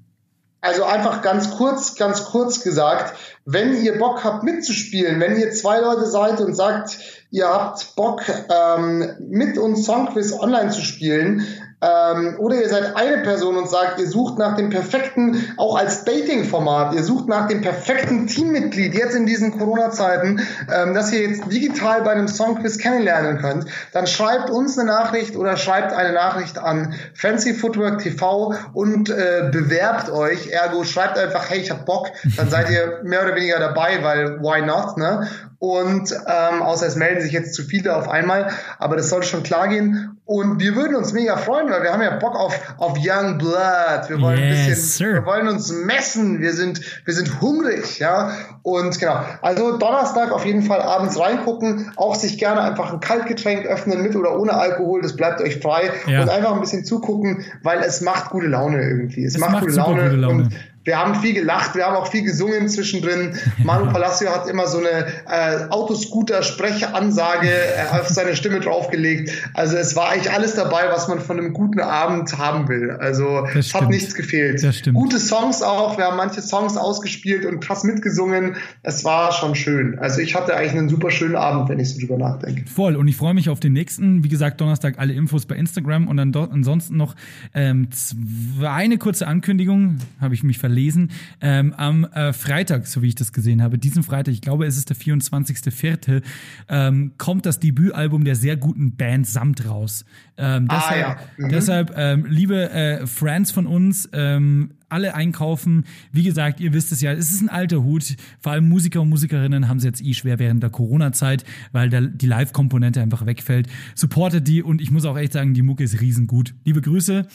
Also einfach ganz kurz, ganz kurz gesagt, wenn ihr Bock habt mitzuspielen, wenn ihr zwei Leute seid und sagt, ihr habt Bock ähm, mit uns Songquiz online zu spielen, ähm, oder ihr seid eine Person und sagt, ihr sucht nach dem perfekten, auch als Dating-Format, ihr sucht nach dem perfekten Teammitglied jetzt in diesen Corona-Zeiten, ähm, dass ihr jetzt digital bei einem Songquiz kennenlernen könnt, dann schreibt uns eine Nachricht oder schreibt eine Nachricht an Fancy Footwork TV und äh, bewerbt euch. Ergo schreibt einfach, hey, ich hab Bock, dann seid ihr mehr oder weniger dabei, weil why not, ne? Und ähm, außer es melden sich jetzt zu viele auf einmal, aber das sollte schon klar gehen. Und wir würden uns mega freuen, weil wir haben ja Bock auf, auf Young Blood. Wir wollen ein Yes, bisschen, sir. wir wollen uns messen. Wir sind, wir sind hungrig, ja. Und genau. Also Donnerstag auf jeden Fall abends reingucken, auch sich gerne einfach ein Kaltgetränk öffnen mit oder ohne Alkohol. Das bleibt euch frei Ja. und einfach ein bisschen zugucken, weil es macht gute Laune irgendwie. Es, Es macht, macht gute, super Laune gute Laune. und wir haben viel gelacht, wir haben auch viel gesungen zwischendrin. Manu Palacio hat immer so eine äh, Autoscooter-Sprechansage äh, auf seine Stimme draufgelegt. Also es war eigentlich alles dabei, was man von einem guten Abend haben will. Also Das es hat nichts gefehlt. Gute Songs auch, wir haben manche Songs ausgespielt und krass mitgesungen. Es war schon schön. Also ich hatte eigentlich einen super schönen Abend, wenn ich so drüber nachdenke. Voll. Und ich freue mich auf den nächsten. Wie gesagt, Donnerstag alle Infos bei Instagram und dann dort ansonsten noch ähm, eine kurze Ankündigung, habe ich mich verlesen. Ähm, am äh, Freitag, so wie ich das gesehen habe, diesen Freitag, ich glaube, es ist der 24.04., ähm, kommt das Debütalbum der sehr guten Band Samt raus. Ähm, Ah, deshalb, ja. Mhm. deshalb ähm, liebe äh, Friends von uns, ähm, alle einkaufen. Wie gesagt, ihr wisst es ja, es ist ein alter Hut. Vor allem Musiker und Musikerinnen haben es jetzt eh schwer während der Corona-Zeit, weil da die Live-Komponente einfach wegfällt. Supportet die und ich muss auch echt sagen, die Mucke ist riesengut. Liebe Grüße.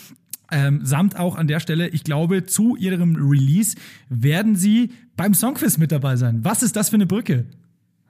Ähm, samt auch an der Stelle, ich glaube, zu ihrem Release werden sie beim Songquiz mit dabei sein. Was ist das für eine Brücke?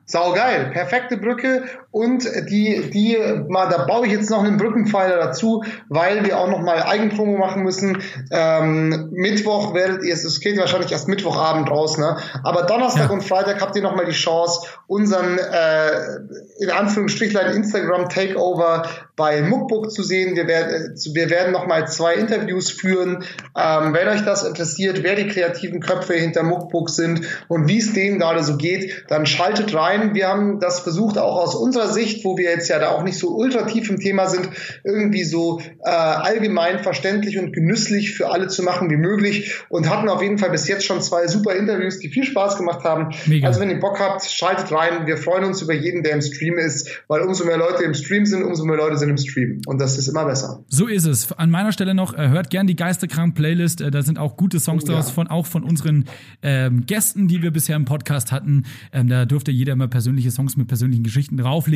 Sau geil, perfekte Brücke und die, die, mal, da baue ich jetzt noch einen Brückenpfeiler dazu, weil wir auch noch mal Eigenpromo machen müssen. Ähm, Mittwoch werdet ihr, es geht wahrscheinlich erst Mittwochabend raus, ne? Aber Donnerstag Ja. und Freitag habt ihr noch mal die Chance, unseren äh, in Anführungsstrichlein Instagram Takeover bei Muckbook zu sehen. Wir werden, äh, wir werden noch mal zwei Interviews führen. Ähm, wenn euch das interessiert, wer die kreativen Köpfe hinter Muckbook sind und wie es denen gerade so geht, dann schaltet rein. Wir haben das versucht, auch aus unserer Sicht, wo wir jetzt ja da auch nicht so ultra tief im Thema sind, irgendwie so äh, allgemein verständlich und genüsslich für alle zu machen wie möglich und hatten auf jeden Fall bis jetzt schon zwei super Interviews, die viel Spaß gemacht haben. Mega. Also wenn ihr Bock habt, schaltet rein. Wir freuen uns über jeden, der im Stream ist, weil umso mehr Leute im Stream sind, umso mehr Leute sind im Stream. Und das ist immer besser. So ist es. An meiner Stelle noch, äh, hört gern die Geisterkrank-Playlist. Äh, da sind auch gute Songs Oh, ja. draus, von, auch von unseren ähm, Gästen, die wir bisher im Podcast hatten. Ähm, da durfte jeder immer persönliche Songs mit persönlichen Geschichten drauflegen.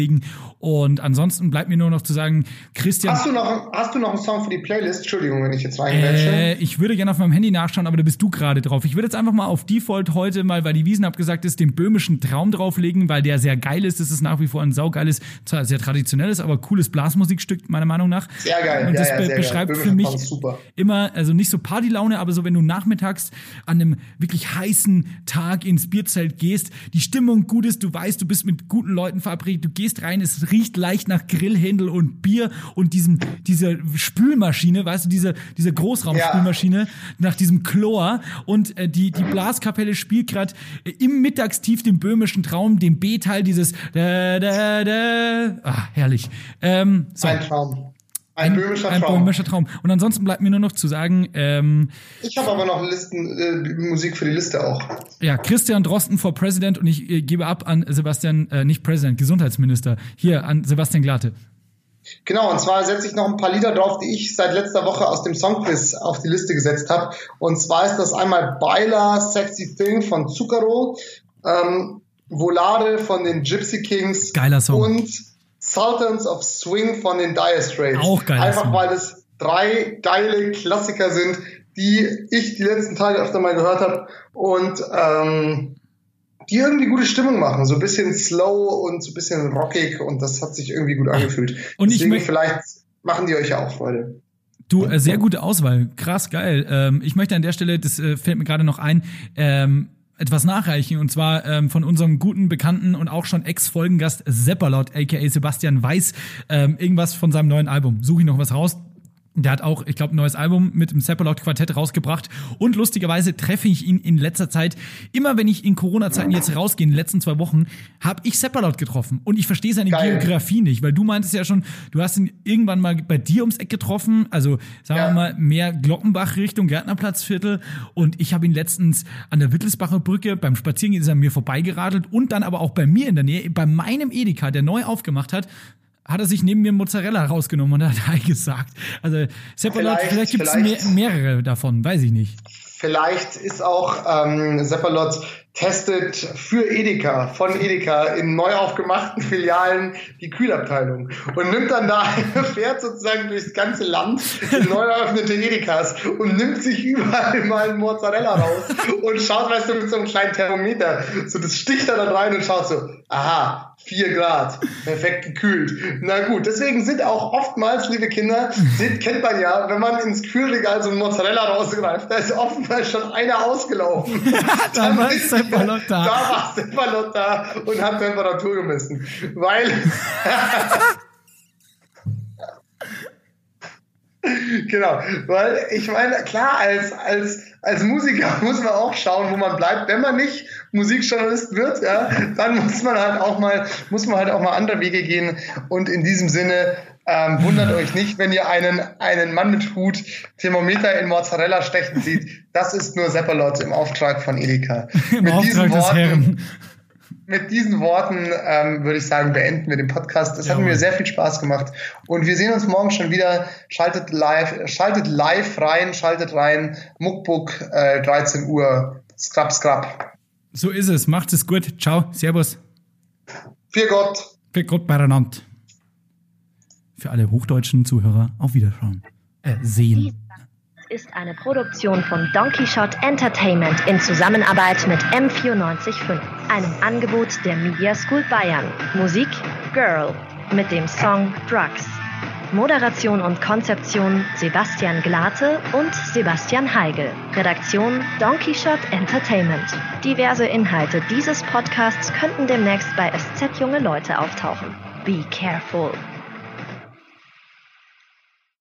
Und ansonsten bleibt mir nur noch zu sagen, Christian. Hast du noch, hast du noch einen Song für die Playlist? Entschuldigung, wenn ich jetzt reingrätsche. Äh, ich würde gerne auf meinem Handy nachschauen, aber da bist du gerade drauf. Ich würde jetzt einfach mal auf Default heute mal, weil die Wiesen abgesagt ist, den böhmischen Traum drauflegen, weil der sehr geil ist. Das ist nach wie vor ein saugeiles, zwar sehr traditionelles, aber cooles Blasmusikstück, meiner Meinung nach. Sehr geil. Und Ja, das ja, be sehr geil. beschreibt für mich immer, also nicht so Partylaune, aber so, wenn du nachmittags an einem wirklich heißen Tag ins Bierzelt gehst, die Stimmung gut ist, du weißt, du bist mit guten Leuten verabredet, du gehst rein, es riecht leicht nach Grillhändel und Bier und diesem, dieser Spülmaschine, weißt du, diese, diese Großraumspülmaschine nach diesem Chlor und äh, die, die Blaskapelle spielt gerade äh, im Mittagstief den böhmischen Traum, den B-Teil dieses da, da, da. Ah, herrlich. Ähm, so. Ein Traum. Ein, böhmischer ein Traum. böhmischer Traum. Und ansonsten bleibt mir nur noch zu sagen, ähm, Ich habe aber noch Listen, äh, Musik für die Liste auch. ja, Christian Drosten for President und ich äh, gebe ab an Sebastian, äh, nicht President, Gesundheitsminister, hier an Sebastian Glate. Genau, und zwar setze ich noch ein paar Lieder drauf, die ich seit letzter Woche aus dem Songquiz auf die Liste gesetzt habe. Und zwar ist das einmal Baila Sexy Thing von Zucchero, ähm, Volare von den Gypsy Kings Geiler Song. und Sultans of Swing von den Dire Straits. Auch geiler Einfach weil das drei geile Klassiker sind, die ich die letzten Tage öfter mal gehört habe und ähm, die irgendwie gute Stimmung machen, so ein bisschen slow und so ein bisschen rockig und das hat sich irgendwie gut angefühlt. Und ich Deswegen möcht- vielleicht machen die euch ja auch Freude. Du, äh, sehr gute Auswahl. Krass, geil. Ähm, ich möchte an der Stelle, das äh, fällt mir gerade noch ein, ähm, etwas nachreichen und zwar ähm, von unserem guten Bekannten und auch schon Ex-Folgengast Seppalot, aka Sebastian Weiß, ähm, irgendwas von seinem neuen Album. Suche ich noch was raus. Der hat auch, ich glaube, ein neues Album mit dem Seppalot Quartett rausgebracht. Und lustigerweise treffe ich ihn in letzter Zeit, immer wenn ich in Corona-Zeiten jetzt rausgehe, in den letzten zwei Wochen, habe ich Seppalot getroffen. Und ich verstehe seine Geil. Geografie nicht, weil du meintest ja schon, du hast ihn irgendwann mal bei dir ums Eck getroffen, also sagen Ja. wir mal mehr Glockenbach Richtung Gärtnerplatzviertel. Und ich habe ihn letztens an der Wittelsbacher Brücke beim Spazierengehen ist er mir vorbeigeradelt und dann aber auch bei mir in der Nähe, bei meinem Edeka, der neu aufgemacht hat, hat er sich neben mir Mozzarella rausgenommen und hat Hi gesagt. Also Seppalot, Vielleicht- vielleicht, gibt es mehr, mehrere davon, weiß ich nicht. Vielleicht ist auch ähm, Seppalot testet für Edeka, von Edeka in neu aufgemachten Filialen die Kühlabteilung und nimmt dann da, fährt sozusagen durchs ganze Land in neu eröffnete Edekas und nimmt sich überall mal Mozzarella raus und schaut, weißt du, mit so einem kleinen Thermometer, so das sticht er dann rein und schaut so, aha, 4 Grad, perfekt gekühlt. Na gut, deswegen sind auch oftmals, liebe Kinder, sind, kennt man ja, wenn man ins Kühlregal so ein Mozzarella rausgreift, da ist oftmals schon einer ausgelaufen. Da war Seppalot da. Da war Seppalot da und hat Temperatur gemessen. Weil. genau, weil ich meine, klar, als, als, als Musiker muss man auch schauen, wo man bleibt. Wenn man nicht Musikjournalist wird, ja, dann muss man halt auch mal, muss man halt auch mal andere Wege gehen. Und in diesem Sinne, ähm, wundert euch nicht, wenn ihr einen, einen Mann mit Hut Thermometer in Mozzarella stechen sieht. Das ist nur Seppalot im Auftrag von Edeka. Im Auftrag des Herrn. Mit diesen Worten ähm, würde ich sagen, beenden wir den Podcast. Es hat Jawohl. mir sehr viel Spaß gemacht. Und wir sehen uns morgen schon wieder. Schaltet live, schaltet live rein, schaltet rein. Muckbook, äh, 13 Uhr. Scrap, scrap. So ist es. Macht es gut. Ciao. Servus. Für Gott. Für Gott beieinander. Für alle hochdeutschen Zuhörer auf Wiederschauen. Äh, sehen. Ist eine Produktion von Donkey Shot Entertainment in Zusammenarbeit mit M945, einem Angebot der Media School Bayern. Musik Girl mit dem Song Drugs. Moderation und Konzeption Sebastian Glate und Sebastian Heigel. Redaktion Donkey Shot Entertainment. Diverse Inhalte dieses Podcasts könnten demnächst bei SZ Junge Leute auftauchen. Be careful.